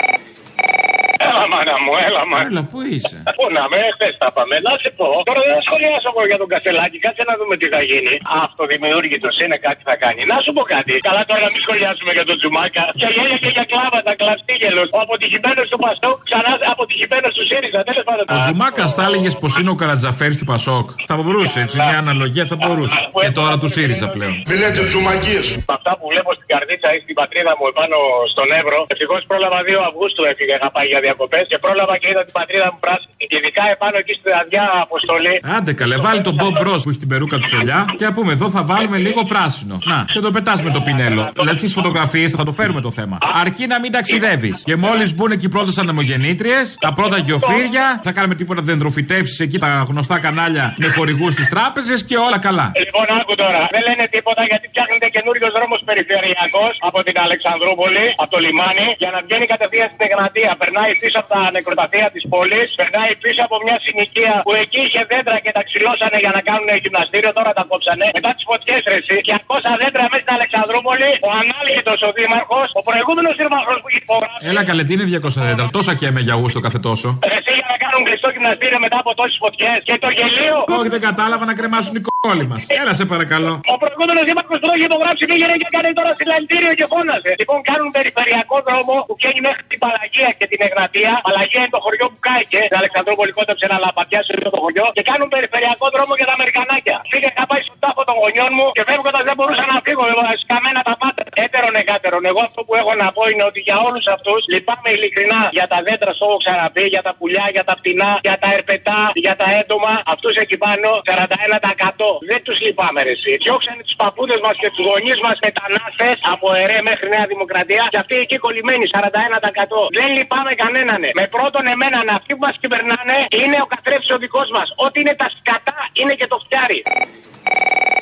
Έλα, μάνα μου, έλα, μάνα. Έλα, πού είσαι; Πού να με, χθε τα πάμε. Να σε πω. Τώρα δεν θα σχολιάσω εγώ για τον Κασελάκη. Κάτσε να δούμε τι θα γίνει. Αυτοδημιούργητος είναι κάτι θα κάνει. Να σου πω κάτι. Καλά τώρα να μην σχολιάσουμε για τον Τζουμάκα. Και γέλια και για κλάβατα, κλαστίγελος. Ο αποτυχημένος του Πασόκ, ξανά αποτυχημένος του ΣΥΡΙΖΑ. Τέλος πάντων. Ο Τζουμάκας θα έλεγες πως είναι ο Καρατζαφέρης του Πασόκ. Θα μπορούσε, έτσι, μια αναλογία θα μπορούσε. Και τώρα του ΣΥΡΙΖΑ πλέον. Μην λέτε Τζουμακίες. Αυτά που βλέπω στη Καρδίτσα ή στην πατρίδα μου επάνω στον Εύρο. Ευτυχώς πρόλαβα 2 Αυγούστου έφυγε, είχα πάει για διακοπές και πρόλαβα και είδα την πατρίδα μου πράσινη. Και ειδικά επάνω εκεί στη Δαδιά αποστολή. Άντε καλέ, βάλει τον Bob Bros που έχει την περούκα του τσολιά και να πούμε εδώ θα βάλουμε λίγο πράσινο. Να, και το πετάς με το πινέλο. Δηλαδή στις φωτογραφίες θα το φέρουμε το θέμα. Αρκεί να μην ταξιδεύεις. Και μόλις μπουν εκεί πρώτες ανεμογεννήτριε, τα πρώτα γεωφύρια, θα κάνουμε τίποτα δεντροφυτεύσει εκεί τα γνωστά κανάλια με χορηγούς στις τράπεζες και όλα καλά. Λοιπόν, άκου τώρα. Δεν λένε τίποτα γιατί φτιάχνεται καινούριος δρόμος περιφερειακός από την Αλεξανδρούπολη, από το λιμάνι, για να βγαίνει κατευθείαν στην Εγνατία. Περνάει πίσω από τα νεκροταφεία της πόλης, περνάει πίσω από μια συνοικία που εκεί είχε δέντρα και τα ξυλώσανε για να κάνουν γυμναστήριο, τώρα τα κόψανε. Μετά τις φωτιές ρεσί και 200 δέντρα μέσα στην Αλεξανδρούπολη, ο ανάλυτος ο δήμαρχος, ο προηγούμενος σύμμαχο που είχε υπογράψει. Έλα καλέ, τι είναι 200 δέντρα. Τόσα και με για γούστο κάθε τόσο. Εσύ για να κάνουν κλειστό γυμναστήριο μετά από τόσες φωτιές και το γελίο. Όχι, δεν κατάλαβα να κρεμάσουν οι κόλλοι μας. Έλα σε παρακαλώ. Ο προηγούμενος δήμαρχος που το είχε υπογράψει πήγαινε και έκανε τώρα συλλαλητήριο και φώναζε. Λοιπόν, κάνουν περιφερειακό δρόμο που βγαίνει μέχρι την Παλαγία και την Εγνατία. Παλαγία είναι το χωριό που κάηκε. Στην Αλεξανδρούπολη κόντεψε ένα λαπατιά σε αυτό το χωριό. Και κάνουν περιφερειακό δρόμο για τα Αμερικανάκια. Πήγα να πάει στον τάφο των γονιών μου και φεύγοντας δεν μπορούσα να φύγω. Εγώ σκαμμένα τα πάντα. Έτερον εκάτερον. Εγώ αυτό που έχω να πω είναι ότι για όλους αυτούς λυπάμαι ειλικρινά για τα δέντρα στο έχω ξαναπεί, για τα πουλιά, για τα πτηνά, για τα ερπετά, για τα έντομα. Αυτούς εκεί πάνω 41% δεν τους λυπάμαι ρε εσύ. Διώξανε τους παππούδες μας και τους γονείς μας μετανάστες από ΕΡΕ μέχρι Νέα Δημοκρατία και αυτοί εκεί κολλημένοι 41%. Δεν λυπάμαι κανέναν. Με πρώτον εμένα αυτοί που μας κυβερνάνε είναι ο καθρέφτης ο δικός μας. Ό,τι είναι τα σκατά είναι και το φτιάρι.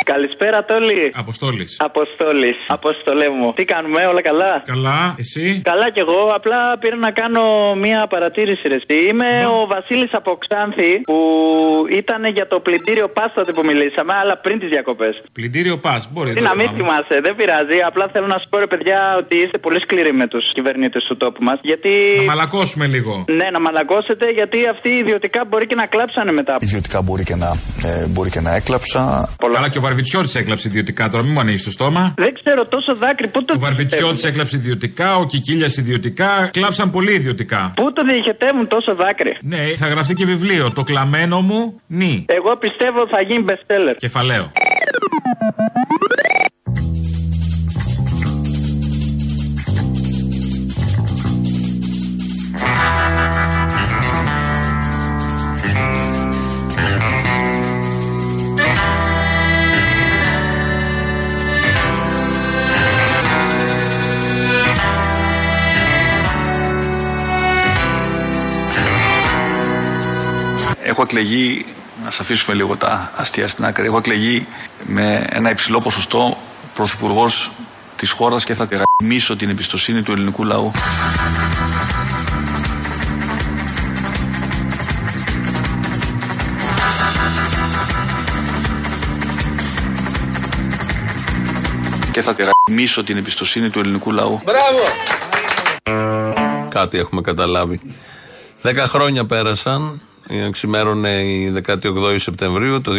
Καλησπέρα, Τόλι. Αποστόλης. Αποστόλης. Αποστολέ μου. Τι κάνουμε, όλα καλά; Καλά, εσύ; Καλά κι εγώ. Απλά πήρα να κάνω μία παρατήρηση, ρε. εσύ. Είμαι ο Βασίλης από Ξάνθη που ήταν για το πλυντήριο πας τότε που μιλήσαμε, αλλά πριν τις διακοπές. Πλυντήριο πας, μπορεί Τι δεν να μην θυμάμαι. θυμάσαι, δεν πειράζει. Απλά θέλω να σου πω, ρε παιδιά, ότι είστε πολύ σκληροί με τους κυβερνήτες του τόπου μας. Γιατί. Να μαλακώσουμε λίγο. Ναι, να μαλακώσετε, γιατί αυτοί ιδιωτικά μπορεί και να κλάψανε μετά. Ιδιωτικά μπορεί και να, ε, μπορεί και να έκλαψα. Καλά και ο Βαρβιτσιώτης έκλαψε ιδιωτικά τώρα, μην μου ανοίξει το στόμα. Δεν ξέρω τόσο δάκρυ, πού το Ο Βαρβιτσιώτης έκλαψε ιδιωτικά, ο Κικίλιας ιδιωτικά, κλάψαν πολύ ιδιωτικά. Πού το διοχετεύουν τόσο δάκρυ. Ναι, θα γραφτεί και βιβλίο. Το κλαμμένο μου, νι. Εγώ πιστεύω θα γίνει bestseller. Κεφαλαίο. Εκλεγεί, να σας αφήσουμε λίγο τα αστεία στην άκρη, έχω εκλεγεί με ένα υψηλό ποσοστό πρωθυπουργός της χώρας και θα γαμίσω την εμπιστοσύνη του ελληνικού λαού. Και θα γαμίσω την εμπιστοσύνη του ελληνικού λαού. Μπράβο! Κάτι έχουμε καταλάβει. Δέκα χρόνια πέρασαν, ε, ξημέρωνε η 18η Σεπτεμβρίου το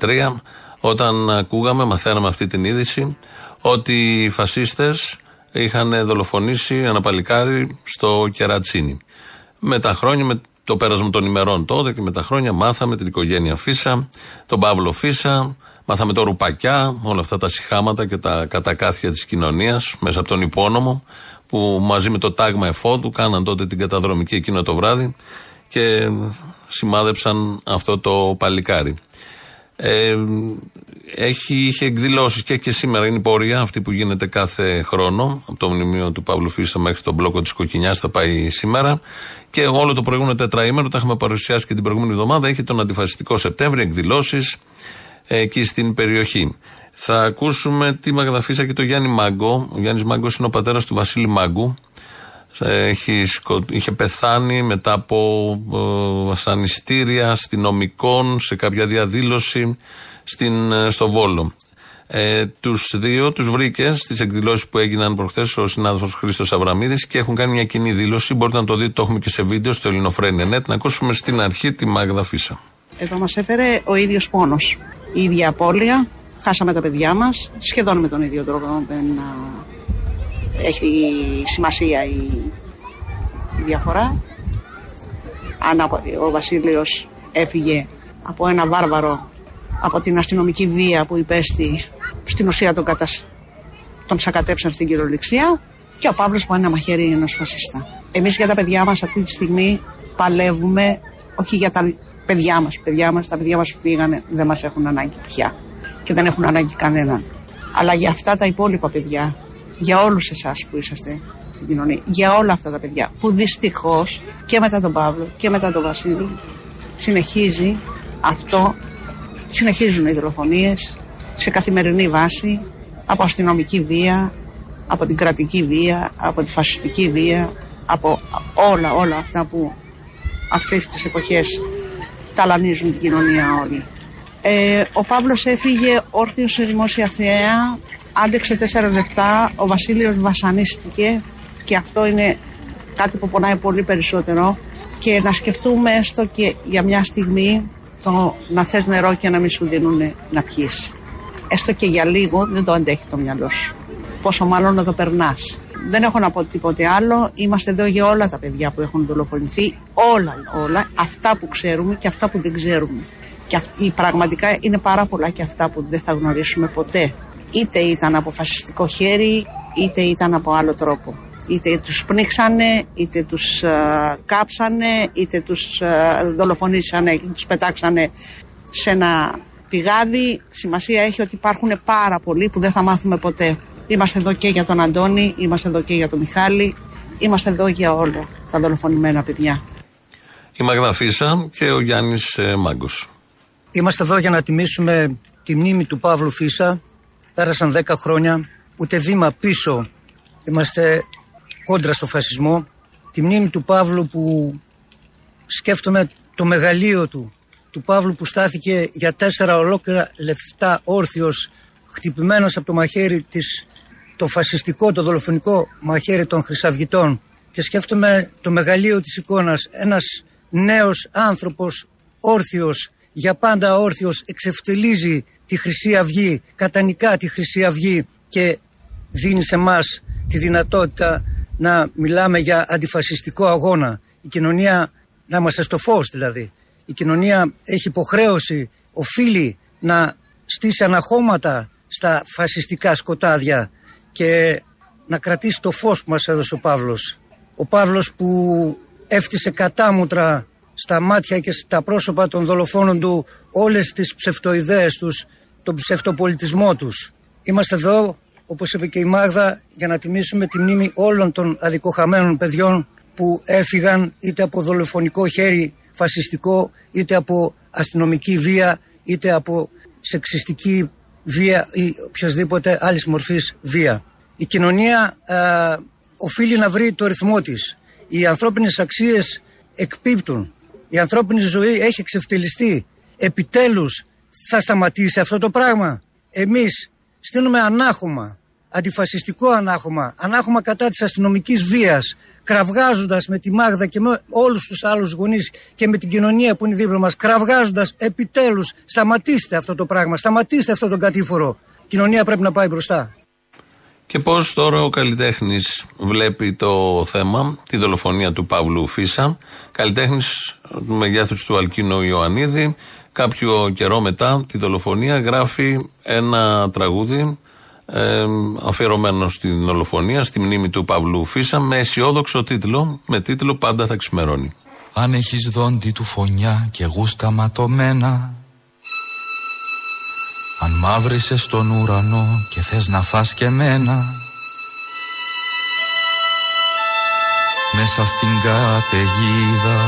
2013, όταν ακούγαμε, μαθαίναμε αυτή την είδηση, ότι οι φασίστες είχαν δολοφονήσει ένα παλικάρι στο Κερατσίνι. Με τα χρόνια, με το πέρασμα των ημερών τότε και με τα χρόνια μάθαμε την οικογένεια Φίσα, τον Παύλο Φίσα, μάθαμε το Ρουπακιά, όλα αυτά τα συχάματα και τα κατακάθια της κοινωνίας μέσα από τον υπόνομο που μαζί με το τάγμα εφόδου κάναν τότε την καταδρομική εκείνο το βράδυ και σημάδεψαν αυτό το παλικάρι. Ε, έχει, είχε εκδηλώσεις και, και σήμερα είναι η πορεία αυτή που γίνεται κάθε χρόνο από το μνημείο του Παύλου Φίσα μέχρι τον μπλόκο της Κοκκινιάς θα πάει σήμερα και όλο το προηγούμενο τετραήμερο τα έχουμε παρουσιάσει και την προηγούμενη εβδομάδα έχει τον αντιφασιστικό Σεπτέμβριο εκδηλώσεις εκεί στην περιοχή. Θα ακούσουμε τη Μαγδαφίσα και το Γιάννη Μάγκο. Ο Γιάννης Μάγκος είναι ο πατέρας του Βασίλη Μάγκου. Έχει, σκο- είχε πεθάνει μετά από ε, βασανιστήρια αστυνομικών σε κάποια διαδήλωση στην, ε, στο Βόλο. Ε, τους δύο τους βρήκε στις εκδηλώσεις που έγιναν προχθές ο συνάδελφος Χρήστος Αβραμίδης και έχουν κάνει μια κοινή δήλωση. Μπορείτε να το δείτε, το έχουμε και σε βίντεο στο ελληνοφρένια.net. Να ακούσουμε στην αρχή τη Μάγδα Φίσα. Εδώ μας έφερε ο ίδιος πόνος. Η ίδια απώλεια, χάσαμε τα παιδιά μας, σχεδόν με τον ίδιο τρόπο δεν α, έχει σημασία η, η διαφορά. Αν απο- ο Βασίλειος έφυγε από ένα βάρβαρο, από την αστυνομική βία που υπέστη, στην ουσία τον, κατασ... τον σακατέψαν στην κυριολεξία και ο Παύλος που είναι ένα μαχαίρι ενός φασίστα. Εμείς για τα παιδιά μας αυτή τη στιγμή παλεύουμε, όχι για τα παιδιά μας, παιδιά μας, τα παιδιά μας φύγανε, δεν μας έχουν ανάγκη πια και δεν έχουν ανάγκη κανέναν. Αλλά για αυτά τα υπόλοιπα παιδιά, για όλους εσάς που είσαστε στην κοινωνία, για όλα αυτά τα παιδιά που δυστυχώς και μετά τον Παύλο και μετά τον Βασίλη συνεχίζει αυτό, συνεχίζουν οι δολοφονίες σε καθημερινή βάση από αστυνομική βία, από την κρατική βία, από τη φασιστική βία, από όλα, όλα αυτά που αυτές τις εποχές ταλανίζουν την κοινωνία όλη. Ε, ο Παύλος έφυγε όρθιος σε δημόσια θέα, άντεξε τέσσερα λεπτά, ο Βασίλειος βασανίστηκε και αυτό είναι κάτι που πονάει πολύ περισσότερο και να σκεφτούμε έστω και για μια στιγμή το να θες νερό και να μην σου δίνουν να πιείς. Έστω και για λίγο δεν το αντέχει το μυαλό σου. Πόσο μάλλον να το περνάς. Δεν έχω να πω τίποτε άλλο. Είμαστε εδώ για όλα τα παιδιά που έχουν δολοφονηθεί. Όλα, όλα. Αυτά που ξέρουμε και αυτά που δεν ξέρουμε. Και αυ- πραγματικά είναι πάρα πολλά και αυτά που δεν θα γνωρίσουμε ποτέ. Είτε ήταν από φασιστικό χέρι, είτε ήταν από άλλο τρόπο. Είτε τους πνίξανε, είτε τους ε, κάψανε, είτε τους ε, δολοφονήσανε και τους πετάξανε σε ένα πηγάδι. Σημασία έχει ότι υπάρχουν πάρα πολλοί που δεν θα μάθουμε ποτέ. Είμαστε εδώ και για τον Αντώνη, είμαστε εδώ και για τον Μιχάλη, είμαστε εδώ για όλα τα δολοφονημένα παιδιά. Η Μαγδα Φίσα και ο Γιάννης ε, Μάγκος. Είμαστε εδώ για να τιμήσουμε τη μνήμη του Παύλου Φίσα. Πέρασαν 10 χρόνια, ούτε βήμα πίσω είμαστε κόντρα στο φασισμό. Τη μνήμη του Παύλου που σκέφτομαι το μεγαλείο του. Του Παύλου που στάθηκε για τέσσερα ολόκληρα λεφτά όρθιος, χτυπημένος από το μαχαίρι της, το φασιστικό, το δολοφονικό μαχαίρι των Χρυσαυγητών. Και σκέφτομαι το μεγαλείο της εικόνας. Ένας νέος άνθρωπος όρθιος, για πάντα όρθιος, εξευτελίζει τη Χρυσή Αυγή, κατανικά τη Χρυσή Αυγή και δίνει σε εμά τη δυνατότητα να μιλάμε για αντιφασιστικό αγώνα. Η κοινωνία, να είμαστε στο φως δηλαδή, η κοινωνία έχει υποχρέωση, οφείλει να στήσει αναχώματα στα φασιστικά σκοτάδια και να κρατήσει το φως που μας έδωσε ο Παύλος. Ο Παύλος που έφτιασε κατάμουτρα στα μάτια και στα πρόσωπα των δολοφόνων του όλες τις ψευτοειδέες τους, τον ψευτοπολιτισμό τους. Είμαστε εδώ, όπως είπε και η Μάγδα, για να τιμήσουμε τη μνήμη όλων των αδικοχαμένων παιδιών που έφυγαν είτε από δολοφονικό χέρι φασιστικό, είτε από αστυνομική βία, είτε από σεξιστική βία ή οποιασδήποτε άλλης μορφής βία. Η κοινωνία α, οφείλει να βρει το ρυθμό της. Οι ανθρώπινες αξίες εκπίπτουν. Η ανθρώπινη ζωή έχει εξευτελιστεί. Επιτέλους θα σταματήσει αυτό το πράγμα. Εμείς στείλουμε ανάχωμα, αντιφασιστικό ανάχωμα, ανάχωμα κατά της αστυνομικής βίας, κραυγάζοντας με τη Μάγδα και με όλους τους άλλους γονείς και με την κοινωνία που είναι δίπλα μας, κραυγάζοντας επιτέλους σταματήστε αυτό το πράγμα, σταματήστε αυτό τον κατήφορο. Η κοινωνία πρέπει να πάει μπροστά. Και πώς τώρα ο καλλιτέχνης βλέπει το θέμα, τη δολοφονία του Παύλου Φίσα. Καλλιτέχνης του μεγέθου του Αλκίνο Ιωαννίδη. Κάποιο καιρό μετά τη δολοφονία γράφει ένα τραγούδι ε, αφιερωμένο στην δολοφονία, στη μνήμη του Παύλου Φίσα, με αισιόδοξο τίτλο, με τίτλο Πάντα θα ξημερώνει. Αν έχεις δόντι του φωνιά και γούστα ματωμένα Αν μαύρισες στον ουρανό και θες να φας και μένα Μέσα στην καταιγίδα.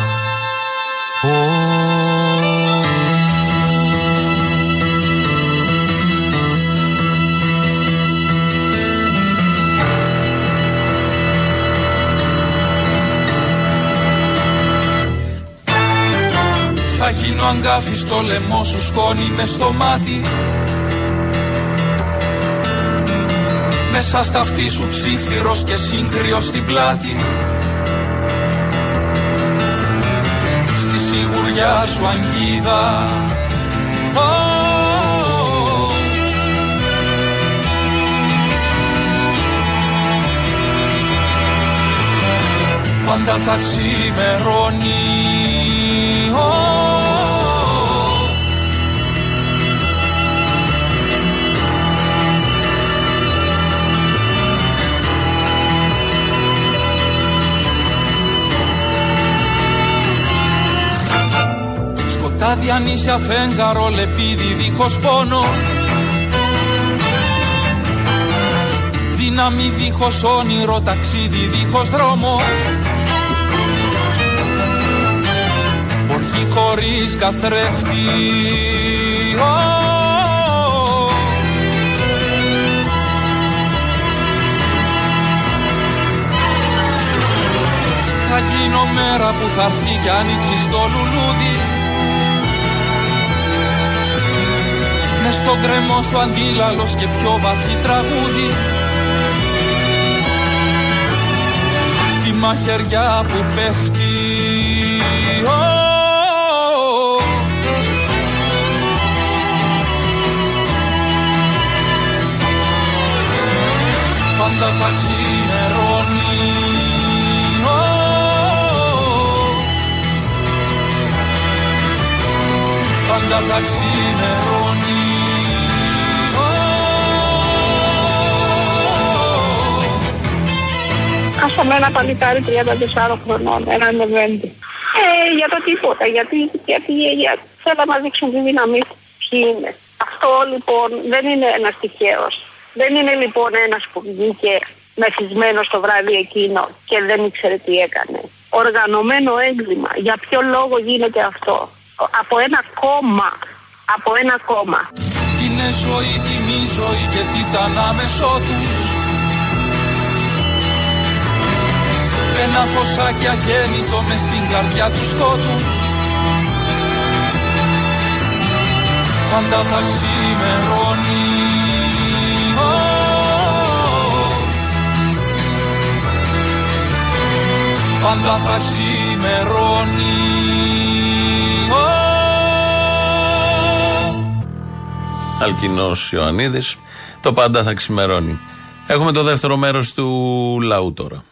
Θα γίνω αγκάθι στο λαιμό σου σκόνη μες στο μάτι Μέσα στα αυτή σου ψήθυρος και σύγκριος στην πλάτη. Στη σιγουριά σου αγγίδα. Ω, Πάντα θα ξημερώνει Ω, Βράδια νήσια φέγγαρο λεπίδι δίχως πόνο. Δύναμη δίχως όνειρο ταξίδι δίχως δρόμο. Οργή χωρίς καθρέφτη. Ω, Θα γίνω μέρα που θα έρθει κι ανοίξει το λουλούδι Μες στον κρεμό σου αντίλαλος και πιο βαθύ τραγούδι. Στη μαχαιριά που πέφτει. Ω, Πάντα θα ξημερώνει. Ω, Πάντα θα ξημερώνει Χάσαμε ένα παλικάρι 34 χρονών, ένα Νοβέμβρη. Ε, για το τίποτα, γιατί, γιατί για, θέλαμε να δείξουν τη δύναμή τους. Ποιοι είναι. Αυτό λοιπόν δεν είναι ένας τυχαίος. Δεν είναι λοιπόν ένας που βγήκε μεθυσμένος το βράδυ εκείνο και δεν ήξερε τι έκανε. Οργανωμένο έγκλημα. Για ποιο λόγο γίνεται αυτό; Από ένα κόμμα. Από ένα κόμμα. Τι είναι ζωή, τι μη ζωή και τι τα ανάμεσό τους Ένα φωσάκι αγέννητο μες στην καρδιά του σκότους Πάντα θα ξημερώνει Ω, Πάντα θα ξημερώνει Ω, Αλκινός Ιωαννίδης. Το πάντα θα ξημερώνει. Έχουμε το δεύτερο μέρος του λαού τώρα.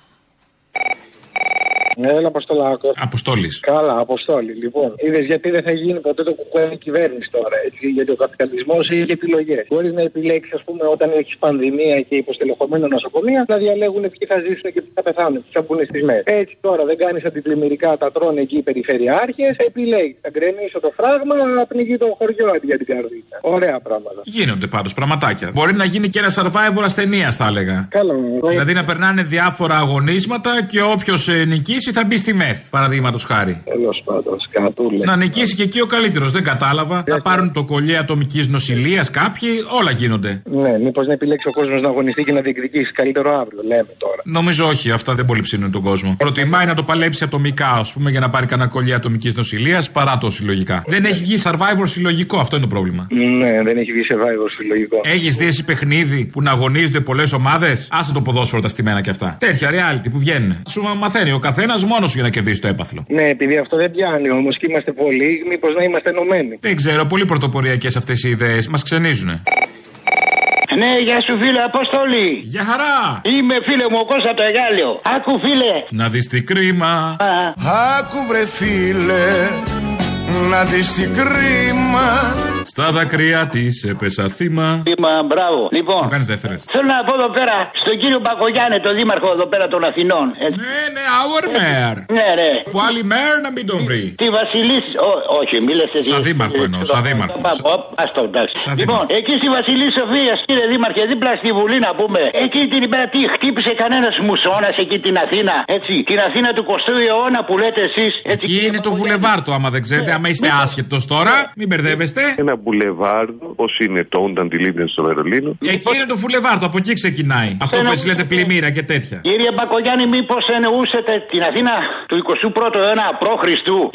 Έλα, Αποστολάκο. Αποστόλης. Καλά, Αποστόλη. Λοιπόν, είδες γιατί δεν θα γίνει ποτέ το κουκουέ κυβέρνηση τώρα. Έτσι, γιατί ο καπιταλισμός έχει επιλογές. Μπορείς να επιλέξεις, ας πούμε, όταν έχεις πανδημία και υποστελεχωμένα νοσοκομεία, να διαλέγουν ποιοι θα ζήσουν και ποιοι θα πεθάνουν, ποιοι θα μπουν στις μέρες. Έτσι τώρα δεν κάνεις αντιπλημμυρικά, τα τρώνε εκεί οι περιφερειάρχες, επιλέγεις. Θα γκρεμίσω το φράγμα, να πνιγεί το χωριό αντί για την καρδίτσα. Ωραία πράγματα. Γίνονται πάντως πραγματάκια. Μπορεί να γίνει και ένα survivor ασθενείας, θα έλεγα. Καλά, Δηλαδή να περνάνε διάφορα αγωνίσματα και όποιος νικήσει θα μπει στη ΜΕΘ, παραδείγματος χάρη. Τέλος πάντων, σκατούλες. Να νικήσει και εκεί ο καλύτερος. Δεν κατάλαβα. Να πάρουν το κολλιέ ατομικής νοσηλείας κάποιοι, όλα γίνονται. Ναι, μήπως να επιλέξει ο κόσμος να αγωνιστεί και να διεκδικήσει καλύτερο αύριο, λέμε τώρα. Νομίζω όχι, αυτά δεν πολύ ψήνουν τον κόσμο. Προτιμάει να το παλέψει ατομικά, ας πούμε, για να πάρει κανένα κολλιέ ατομικής νοσηλείας παρά το συλλογικά. Δεν έχει βγει survivor συλλογικό, αυτό είναι το πρόβλημα. Ναι, δεν έχει βγει survivor συλλογικό. Έχεις δει εσύ παιχνίδι που να αγωνίζονται πολλές ομάδες; Άσε το ποδόσφαιρο τα στημένα κι αυτά. Τέτοια reality που βγαίνουν. Σου μαθαίνει ο καθένας μόνος για να κερδίσει το έπαθλο. Ναι, επειδή αυτό δεν πιάνει όμως και είμαστε πολλοί, μήπως να είμαστε ενωμένοι. Δεν ξέρω, πολύ πρωτοποριακές αυτές οι ιδέες. Μας ξενίζουν. Ναι, γεια σου φίλε Απόστολη. Γεια χαρά. Είμαι φίλε μου ο Κώστα το Εγάλιο. Άκου φίλε. Να δεις τι κρίμα. Άκου βρε φίλε, να δεις τι κρίμα Στα δακρύα της έπεσα θύμα. Θύμα, μπράβο. Λοιπόν, Μου κάνεις δεύτερες. θέλω να πω εδώ πέρα στον κύριο Μπακογιάννη, τον δήμαρχο εδώ πέρα των Αθηνών. Έτσι. Ναι, ναι, our mayor. Ναι, ναι. Που άλλη mayor να μην τον βρει. Τη Βασιλίση. Ω- όχι, μίλησε. Σαν δήμαρχο εννοώ, σαν δήμαρχο. Άστο, εντάξει. Σαν Λοιπόν, εκεί στη Βασιλή Σοφία, κύριε Δήμαρχε, δίπλα στη Βουλή να πούμε. Εκεί την ημέρα τι χτύπησε κανένας μουσόνα εκεί την Αθήνα. Έτσι, την Αθήνα του 20ου αιώνα που λέτε εσείς. Εκεί είναι το βουλεβάρτο, άμα δεν ξέρετε. Άμα είστε άσχετος τώρα, μην μπερδεύεστε. Ένα μπουλεβάρδο, πώ είναι το Ούνταν τη Λίμνη στο Βερολίνο. Εκεί είναι το βουλεβάρτο, από εκεί ξεκινάει. Αυτό που εσύ λέτε πλημμύρα και τέτοια. Κύριε Μπακογιάννη, μήπως εννοούσετε την Αθήνα του 21ου αιώνα π.Χ.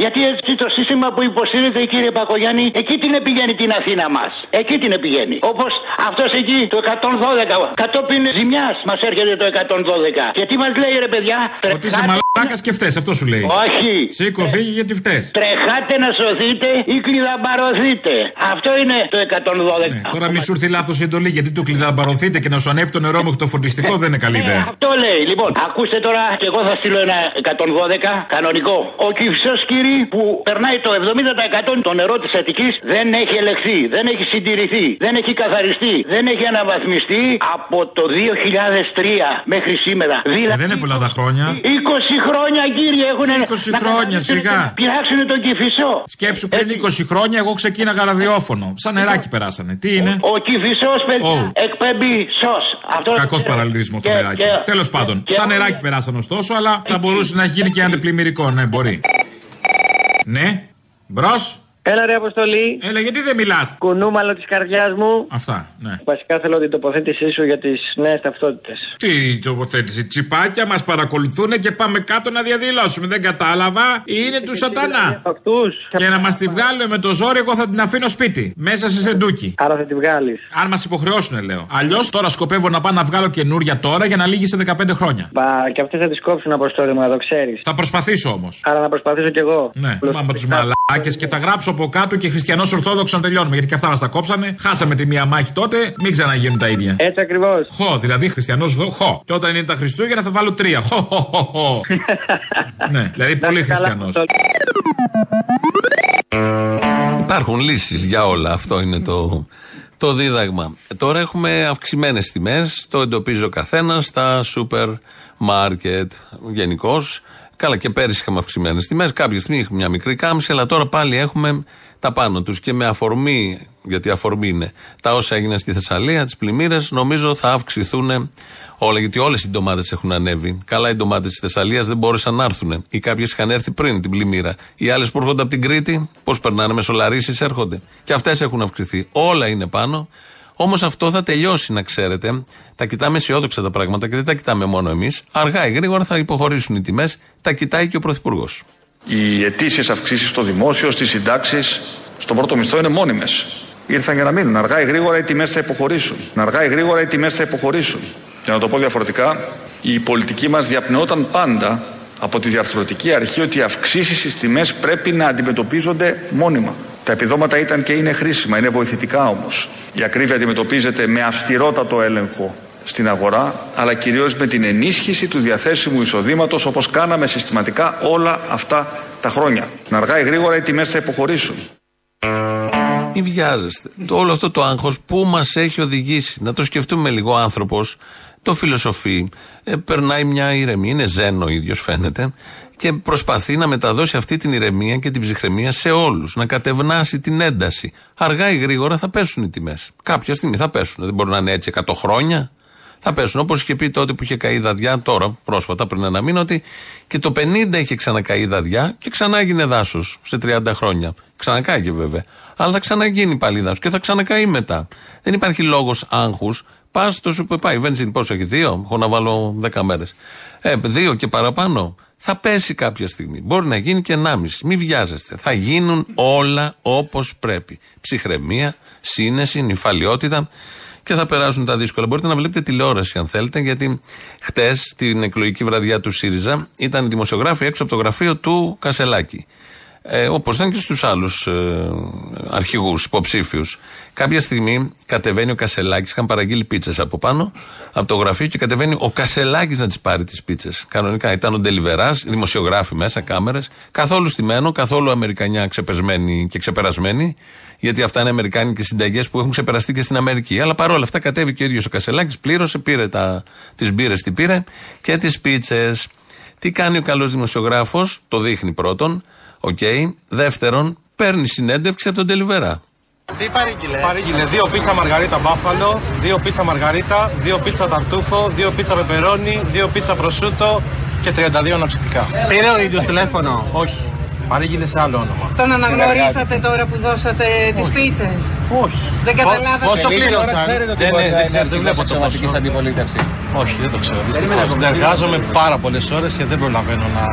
Γιατί έτσι το σύστημα που υποστηρίζετε, κύριε Μπακογιάννη, εκεί την επηγαίνει την Αθήνα μας. Εκεί την επηγαίνει. Όπως αυτός εκεί το 112. Κατόπιν ζημιάς μας έρχεται το 112. Και τι μας λέει, ρε παιδιά, Ότι είσαι μαλάκας και φταίει, αυτό σου λέει. Όχι. Σήκω, φύγει γιατί φταίει. Τρεχάτε να σωθείτε ή κλειδαμπαρωθείτε. Αυτό είναι το 112. Τώρα μη σου έρθει λάθος η εντολή γιατί το κλειδαμπαρωθείτε και να σου ανέβει το νερό μέχρι το φωτιστικό δεν είναι καλή Ε, ιδέα. αυτό λέει. Λοιπόν, ακούστε τώρα και εγώ θα στείλω ένα 112 κανονικό. Ο κυφσό κύρι που περνάει το 70% το νερό της Αττικής δεν έχει ελεγχθεί, δεν έχει συντηρηθεί, δεν έχει καθαριστεί, δεν έχει αναβαθμιστεί από το 2003 μέχρι σήμερα. Ε, Δηλαδή δεν είναι πολλά τα χρόνια. 20 χρόνια κύριε έχουν 20 χρόνια, σιγά. Πειράξουν τον κυφισό. Σκέψου πριν 20 χρόνια, εγώ ξεκίναγα ραδιόφωνο. Σαν νεράκι περάσανε. Τι είναι; Ο κυφισό παιδιά Ω. εκπέμπει σως. Αυτό Κακός παραλληλισμός το και- νεράκι. και- Τέλος πάντων, και- σαν νεράκι περάσανε ωστόσο, αλλά θα μπορούσε να γίνει και αντιπλημμυρικό. Ναι, μπορεί. Ναι, μπρος. Έλα ρε Αποστολή. Έλα, γιατί δεν μιλάς; Κουνούμαλο της καρδιάς μου. Αυτά, ναι. Βασικά θέλω την τοποθέτησή σου για τις νέες ταυτότητες. Τι τοποθέτηση, τσιπάκια μας παρακολουθούν και πάμε κάτω να διαδηλώσουμε. Δεν κατάλαβα. Είναι του σατανά. Και να μας τη βγάλουν με το ζόρι, εγώ θα την αφήνω σπίτι. Μέσα σε σεντούκι. Άρα θα τη βγάλεις. Αν μας υποχρεώσουν, λέω. Αλλιώς τώρα σκοπεύω να πάω να βγάλω καινούρια τώρα για να λύγει σε 15 χρόνια. Μπα, και αυτές θα τις κόψουν Αποστολή μου, να το ξέρεις. Θα προσπαθήσω όμως. Άρα να προσπαθήσω κι εγώ. Ναι, μα με τους μαλάκες και θα γράψω από κάτω και χριστιανός Ορθόδοξος να τελειώνουμε. Γιατί και αυτά μα τα κόψανε. Χάσαμε τη μία μάχη τότε, μην ξαναγίνουν τα ίδια. Έτσι ακριβώς. Χω, δηλαδή χριστιανός χω. Και όταν είναι τα Χριστούγεννα θα βάλω τρία. Χω, χω, χω, χω. ναι, δηλαδή πολύ χριστιανός. Υπάρχουν λύσεις για όλα. Αυτό είναι το, το δίδαγμα. Ε, Τώρα έχουμε αυξημένες τιμές. Το εντοπίζει ο καθένας στα σούπερ μάρκετ γενικώς. Καλά, και πέρυσι είχαμε αυξημένες τιμές. Κάποια στιγμή είχαμε μια μικρή κάμψη, αλλά τώρα πάλι έχουμε τα πάνω τους. Και με αφορμή, γιατί αφορμή είναι, τα όσα έγιναν στη Θεσσαλία, τις πλημμύρες, νομίζω θα αυξηθούν όλα. Γιατί όλες οι ντομάτες έχουν ανέβει. Καλά, οι ντομάτες της Θεσσαλίας δεν μπόρεσαν να έρθουν. Ή κάποιες είχαν έρθει πριν την πλημμύρα. Οι άλλες που έρχονται από την Κρήτη, πώς περνάνε, μεσολαρήσεις έρχονται. Και αυτές έχουν αυξηθεί. Όλα είναι πάνω. Όμως αυτό θα τελειώσει, να ξέρετε. Τα κοιτάμε αισιόδοξα τα πράγματα και δεν τα κοιτάμε μόνο εμείς. Αργά ή γρήγορα θα υποχωρήσουν οι τιμές. Τα κοιτάει και ο Πρωθυπουργός. Οι αιτήσεις αυξήσεις στο δημόσιο, στις συντάξεις, στον πρώτο μισθό είναι μόνιμες. Ήρθαν για να μείνουν. Αργά ή γρήγορα οι τιμές θα υποχωρήσουν. Αργά ή γρήγορα οι τιμές θα υποχωρήσουν. Για να το πω διαφορετικά, η πολιτική μας διαπνεόταν πάντα από τη διαρθρωτική αρχή ότι οι αυξήσεις στις τιμές πρέπει να αντιμετωπίζονται μόνιμα. Τα επιδόματα ήταν και είναι χρήσιμα, είναι βοηθητικά όμως. Η ακρίβεια αντιμετωπίζεται με αυστηρότατο έλεγχο στην αγορά, αλλά κυρίως με την ενίσχυση του διαθέσιμου εισοδήματος όπως κάναμε συστηματικά όλα αυτά τα χρόνια. Να αργά ή γρήγορα οι τιμές θα υποχωρήσουν. Μην βιάζεστε. Το, όλο αυτό το άγχος που μας έχει οδηγήσει. Να το σκεφτούμε λίγο. Ο άνθρωπος το φιλοσοφεί. Ε, περνάει μια ηρεμία. Είναι ζένο ο ίδιος, φαίνεται. Και προσπαθεί να μεταδώσει αυτή την ηρεμία και την ψυχραιμία σε όλους. Να κατευνάσει την ένταση. Αργά ή γρήγορα θα πέσουν οι τιμές. Κάποια στιγμή θα πέσουν. Δεν μπορεί να είναι έτσι 100 χρόνια. Θα πέσουν. Όπως είχε πει τότε που είχε καεί η δαδιά, τώρα πρόσφατα πριν ένα μήνα, ότι και το 50 είχε ξανακαεί η δαδιά και ξανά έγινε δάσος σε 30 χρόνια. Ξανακάγε βέβαια. Αλλά θα ξαναγίνει πάλι δάσος και θα ξανακαεί μετά. Δεν υπάρχει λόγος άγχους. Πα στο σου πάει. Η βενζίνη πόσο έχει, δύο; Έχω να βάλω 10 μέρες. Ε, δύο και παραπάνω. Θα πέσει κάποια στιγμή. Μπορεί να γίνει και 1,5. Μην βιάζεστε. Θα γίνουν όλα όπως πρέπει. Ψυχραιμία, σύνεση, νυφαλιότητα και θα περάσουν τα δύσκολα. Μπορείτε να βλέπετε τηλεόραση αν θέλετε, γιατί χτες, την εκλογική βραδιά του ΣΥΡΙΖΑ, ήταν οι δημοσιογράφοι έξω από το γραφείο του Κασελάκη. Ε, Όπως ήταν και στους άλλους ε, αρχηγούς, υποψήφιους. Κάποια στιγμή κατεβαίνει ο Κασελάκης, είχαν παραγγείλει πίτσες από πάνω, από το γραφείο και κατεβαίνει ο Κασελάκης να τις πάρει τις πίτσες. Κανονικά ήταν ο ντελιβεράς, δημοσιογράφοι μέσα, κάμερες, καθόλου στημένο, καθόλου Αμερικανιά ξεπεσμένοι και ξεπερασμένοι, γιατί αυτά είναι Αμερικάνικες συνταγές που έχουν ξεπεραστεί και στην Αμερική. Αλλά παρόλα αυτά κατέβηκε ο ίδιος ο Κασελάκης, πλήρωσε, πήρε τις μπύρες, τις πήρε και τις πίτσες. Τι κάνει ο καλός δημοσιογράφος, το δείχνει πρώτον. Οκ. Δεύτερον, παίρνει συνέντευξη από τον ντελιβερά. Τι παρήγγειλε; Παρήγγειλε δύο πίτσα μαργαρίτα μπάφαλο, δύο πίτσα μαργαρίτα, δύο πίτσα ταρτούφο, δύο πίτσα πεπερώνι, δύο πίτσα προσούτο και 32 αναψυκτικά. Πήρε ο ίδιος τηλέφωνο; Όχι. Παρήγγειλε σε άλλο όνομα. Τον αναγνωρίσατε τώρα που δώσατε τις πίτσες. Όχι. Δεν καταλάβατε. Πόσο πλήρωσαν. Δεν, δεν, δεν, ξέρω, δεν βλέπω το ποσό. αντιπολίτευσης. Όχι, δεν το ξέρω. Δυστυχώς. Εργάζομαι πάρα πολλές ώρες και δεν προλαβαίνω να,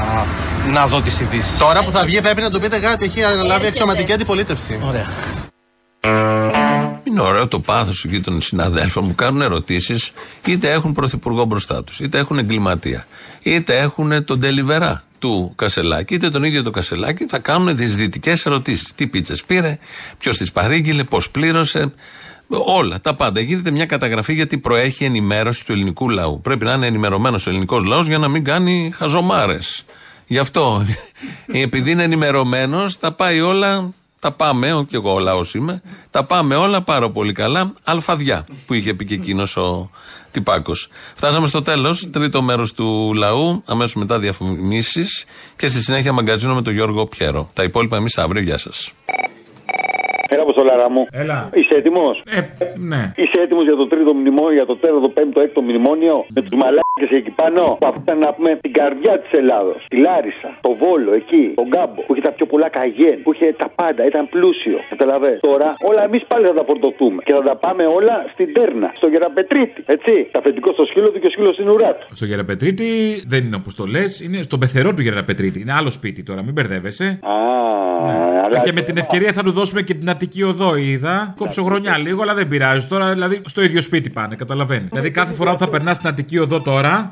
να δω τις ειδήσεις. Τώρα που θα βγει πρέπει να του πείτε κάτι. Έχει αναλάβει αξιωματική αντιπολίτευση. Ωραία. Είναι ωραίο το πάθος εκεί των συναδέλφων που κάνουν ερωτήσεις, είτε έχουν πρωθυπουργό μπροστά τους, είτε έχουν εγκληματία, είτε έχουν τον τελιβερά του Κασελάκη, είτε τον ίδιο τον Κασελάκη, θα κάνουν δυσδυτικές ερωτήσεις. Τι πίτσες πήρε, ποιος τις παρήγγειλε, πώς πλήρωσε. Όλα, τα πάντα. Γίνεται μια καταγραφή γιατί προέχει ενημέρωση του ελληνικού λαού. Πρέπει να είναι ενημερωμένος ο ελληνικός λαός για να μην κάνει χαζομάρες. Γι' αυτό, επειδή είναι ενημερωμένος, τα πάει όλα Τα πάμε, ο- και εγώ ο λαός είμαι, τα πάμε όλα πάρα πολύ καλά. Αλφαδιά που είχε πει και εκείνος ο Τυπάκο. Φτάσαμε στο τέλος, τρίτο μέρος του λαού, αμέσως μετά διαφημίσεις και στη συνέχεια μαγκαζίνο με τον Γιώργο Πιέρο. Τα υπόλοιπα εμείς αύριο. Γεια σας. Έλα, Αποστολάρα μου. Έλα. Είσαι έτοιμος; Ε, ναι. Είσαι έτοιμος για το τρίτο μνημόνιο, για το τέταρτο, πέμπτο, έκτο μνημόνιο; Με τους μαλάκες εκεί πάνω. Που αυτά να πούμε την καρδιά της Ελλάδος. Τη Λάρισα, το Βόλο, εκεί, τον Κάμπο. Που είχε τα πιο πολλά καγέν. Που είχε τα πάντα, ήταν πλούσιο. Καταλαβέ. Τώρα όλα εμείς πάλι θα τα φορτωθούμε. Και θα τα πάμε όλα στην Τέρνα, στο Γεραπετρίτη. Έτσι. Τα αφεντικό στο σκύλο του και ο σκύλος στην ουρά του. Στο Γεραπετρίτη δεν είναι όπως το λες, είναι στον πεθερό του Γεραπετρίτη. Είναι άλλο σπίτι τώρα, μην μπερδεύεσαι. Α, αλλά- Και με την ευκαιρία θα του δώσουμε και την Αττική Οδό, είδα. Κόψω χρονιά λίγο, αλλά δεν πειράζει. Τώρα δηλαδή στο ίδιο σπίτι πάνε, καταλαβαίνει. Δηλαδή κάθε φορά που θα περνά στην Αττική Οδό τώρα,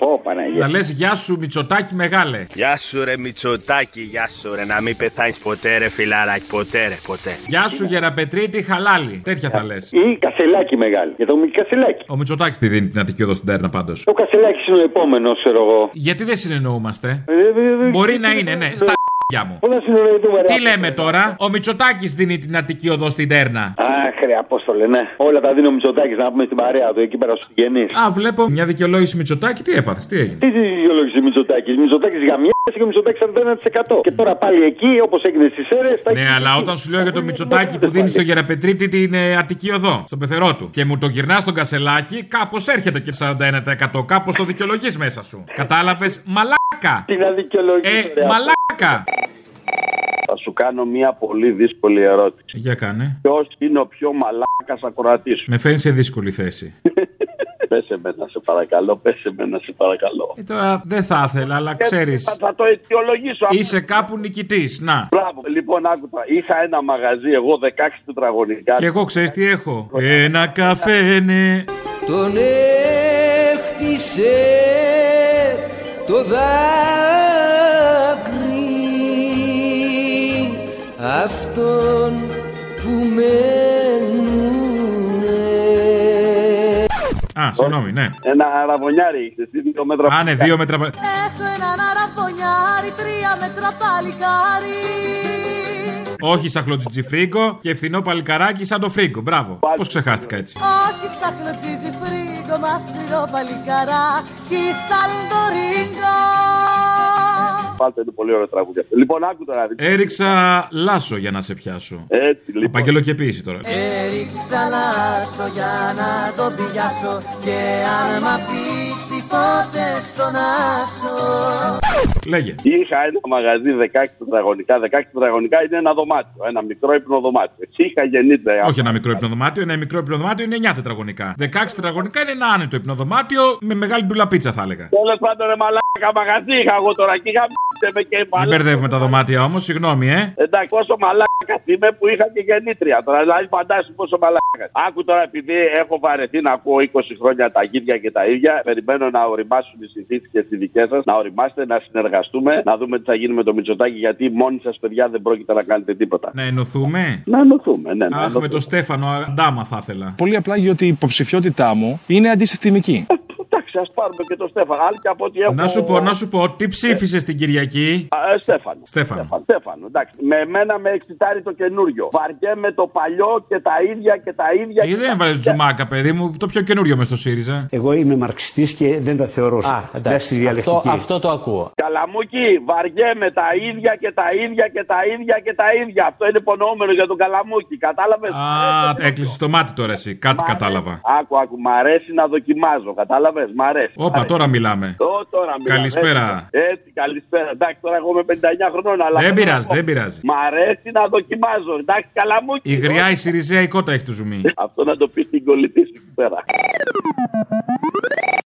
να λε Γεια σου, Μητσοτάκι μεγάλε. Γεια σου ρε Μητσοτάκη, γεια σου ρε, να μην πεθάνεις ποτέ ρε φιλαράκι, ποτέ ρε, ποτέ. Γεια σου, Γεραπετρίτη, χαλάλι. Τέτοια θα λε. Ή κασελάκι μεγάλη. Για το κασελάκι. Ο Μητσοτάκη τη δίνει την Αττική Οδό στην Τέρνα πάντω. Το κασελάκι είναι ο επόμενο, ξέρω εγώ. Γιατί δεν συνεννοούμαστε. Ε, Μπορεί να είναι, ναι. Στα για μου. Πού να συνεννοηθούμε, ρε. Τι λέμε τώρα, ο Μητσοτάκης δίνει την Αττική Οδό στην Τέρνα. Αχ, ρε, Απόστολε, ναι. Όλα τα δίνει ο Μητσοτάκης να πούμε στην παρέα του εκεί πέρα στου συγγενείς. Α, βλέπω μια δικαιολόγηση Μητσοτάκη, τι έπαθες, τι έγινε; Τι δικαιολόγηση Μητσοτάκης; Μητσοτάκης γαμιέται και ο Μητσοτάκης 41%. Και τώρα πάλι εκεί, όπως έγινε στις αίρε. Ναι, αλλά όταν σου λέω για το Μητσοτάκη που δίνει στο Γεραπετρίτη την ε, Αττική Οδό, στον πεθερό του, και μου το γυρνάς στον κασελάκι, κάπως έρχεται και 41%. Κάπως το δικαιολογείς μέσα σου. Κατάλαβες, μαλάκα! Τι να δικαιολογήσει. Ε, μαλάκα! Θα σου κάνω μια πολύ δύσκολη ερώτηση. Για κάνε. Ποιος είναι ο πιο μαλάκας ακροατής σου; Με φέρνει σε δύσκολη θέση. Πε εμένα, σε παρακαλώ, πε εμένα, σε παρακαλώ. Ε, τώρα δεν θα ήθελα, αλλά ξέρει. Θα, θα το αιτιολογήσω. Είσαι κάπου νικητή. Να. Μπράβο. Λοιπόν, άκουσα. Είχα ένα μαγαζί, εγώ 16 τετραγωνικά. Και εγώ ξέρει τι έχω. Ένα καφέ, Τον έχτισε το δάκρυ αυτόν που μένουνε. Α, συγγνώμη, ναι. Ένα αραβωνιάρι είχε, εσύ δύο μέτρα. Α, ναι, δύο μέτρα. Έχω έναν αραβωνιάρι, τρία μέτρα παλικάρι. Όχι σαν χλωτζιτζιφρίγκο και φθηνό παλικαράκι σαν το φρίγκο. Μπράβο. Πώς ξεχάστηκα έτσι. Όχι σαν κλωτσίτζι φρίγκο, μα σφυρό παλικαρά. Κι σαν το ρίγκο. Πάλτε είναι πολύ ωραίο τραγούδι αυτό. Λοιπόν, άκου τώρα. δείτε. Έριξα λάσο για να σε πιάσω. Έτσι, λοιπόν. Παγγελοκαιποίηση τώρα. Έριξα λάσο για να τον πιάσω Και αν μ' αφήσει ποτέ στον άσο Λέγε. Είχα ένα μαγαζί 16 τετραγωνικά. 16 τετραγωνικά είναι ένα δωμάτιο. Ένα μικρό υπνοδωμάτιο. Εσύ είχα γεννήτρια. Όχι ένα μικρό υπνοδωμάτιο, ένα μικρό υπνοδωμάτιο είναι 9 τετραγωνικά. 16 τετραγωνικά είναι ένα άνετο υπνοδωμάτιο με μεγάλη ντουλαπίτσα θα έλεγα. Τέλος πάντων, ρε μαλάκα μαγαζί είχα εγώ τώρα και είχα με και Μην μαλάκα. μπερδεύουμε τα δωμάτια όμως, συγγνώμη, ε. Εντάξει, πόσο μαλάκα είμαι που είχα και γεννήτρια τώρα. Δηλαδή, φαντάσου πόσο μαλάκα. Άκου τώρα, επειδή έχω βαρεθεί να ακούω 20 χρόνια τα ίδια και τα ίδια, περιμένω να οριμάσουν οι συνθήκες και τι δικές σας, να οριμάσετε, να συνεργαστούμε, να δούμε τι θα γίνει με το Μητσοτάκι, γιατί μόνοι σας, παιδιά, δεν πρόκειται να κάνετε τίποτα. Να ενωθούμε; Να ενωθούμε, ναι. να Αχ, με ενωθούμε. τον Στέφανο Αντάμα θα ήθελα. Πολύ απλά γιατί η υποψηφιότητά μου είναι αντισυστημική. Εντάξει, ας πάρουμε και το Στέφανο. Άλλη και από ό,τι έχω. Να σου πω, να σου πω, τι ψήφισες την Κυριακή; Α, ε, Στέφανο. Στέφανο. Στέφανο, Στέφανο, εντάξει. Με εμένα με εξητάρει το καινούριο. Βαριέμαι το παλιό και τα ίδια και τα ίδια. Γιατί και δεν τα έβαλε τζουμάκα, παιδί μου, το πιο καινούριο μες στο ΣΥΡΙΖΑ. Εγώ είμαι μαρξιστής και δεν τα θεωρώ μέσα στη διαλεκτική. αυτό το ακούω. Καλαμούκι, βαριέμαι τα ίδια και τα ίδια και τα ίδια και τα ίδια. Αυτό είναι υπονοούμενο για τον Καλαμούκι. Κατάλαβες; Α, έκλεισε το μάτι τώρα εσύ. Κάτι κατάλαβα. Άκου, άκου, μ' αρέσει να δοκιμάζω. Κατάλαβες, μ' αρέσει. μ' Όπα, αρέσει. τώρα μιλάμε. Ω, τώρα μιλάμε. Καλησπέρα. Έτσι, έτσι, καλησπέρα. Εντάξει, τώρα εγώ είμαι 59 χρονών, αλλά. Δεν πειράζει, δεν πειράζει. Μ' αρέσει να δοκιμάζω. Εντάξει, Καλαμούκι. Η γριά η Σιριζέα η κότα έχει το ζουμί. Αυτό να το πει στην κολλητή σου εκεί πέρα.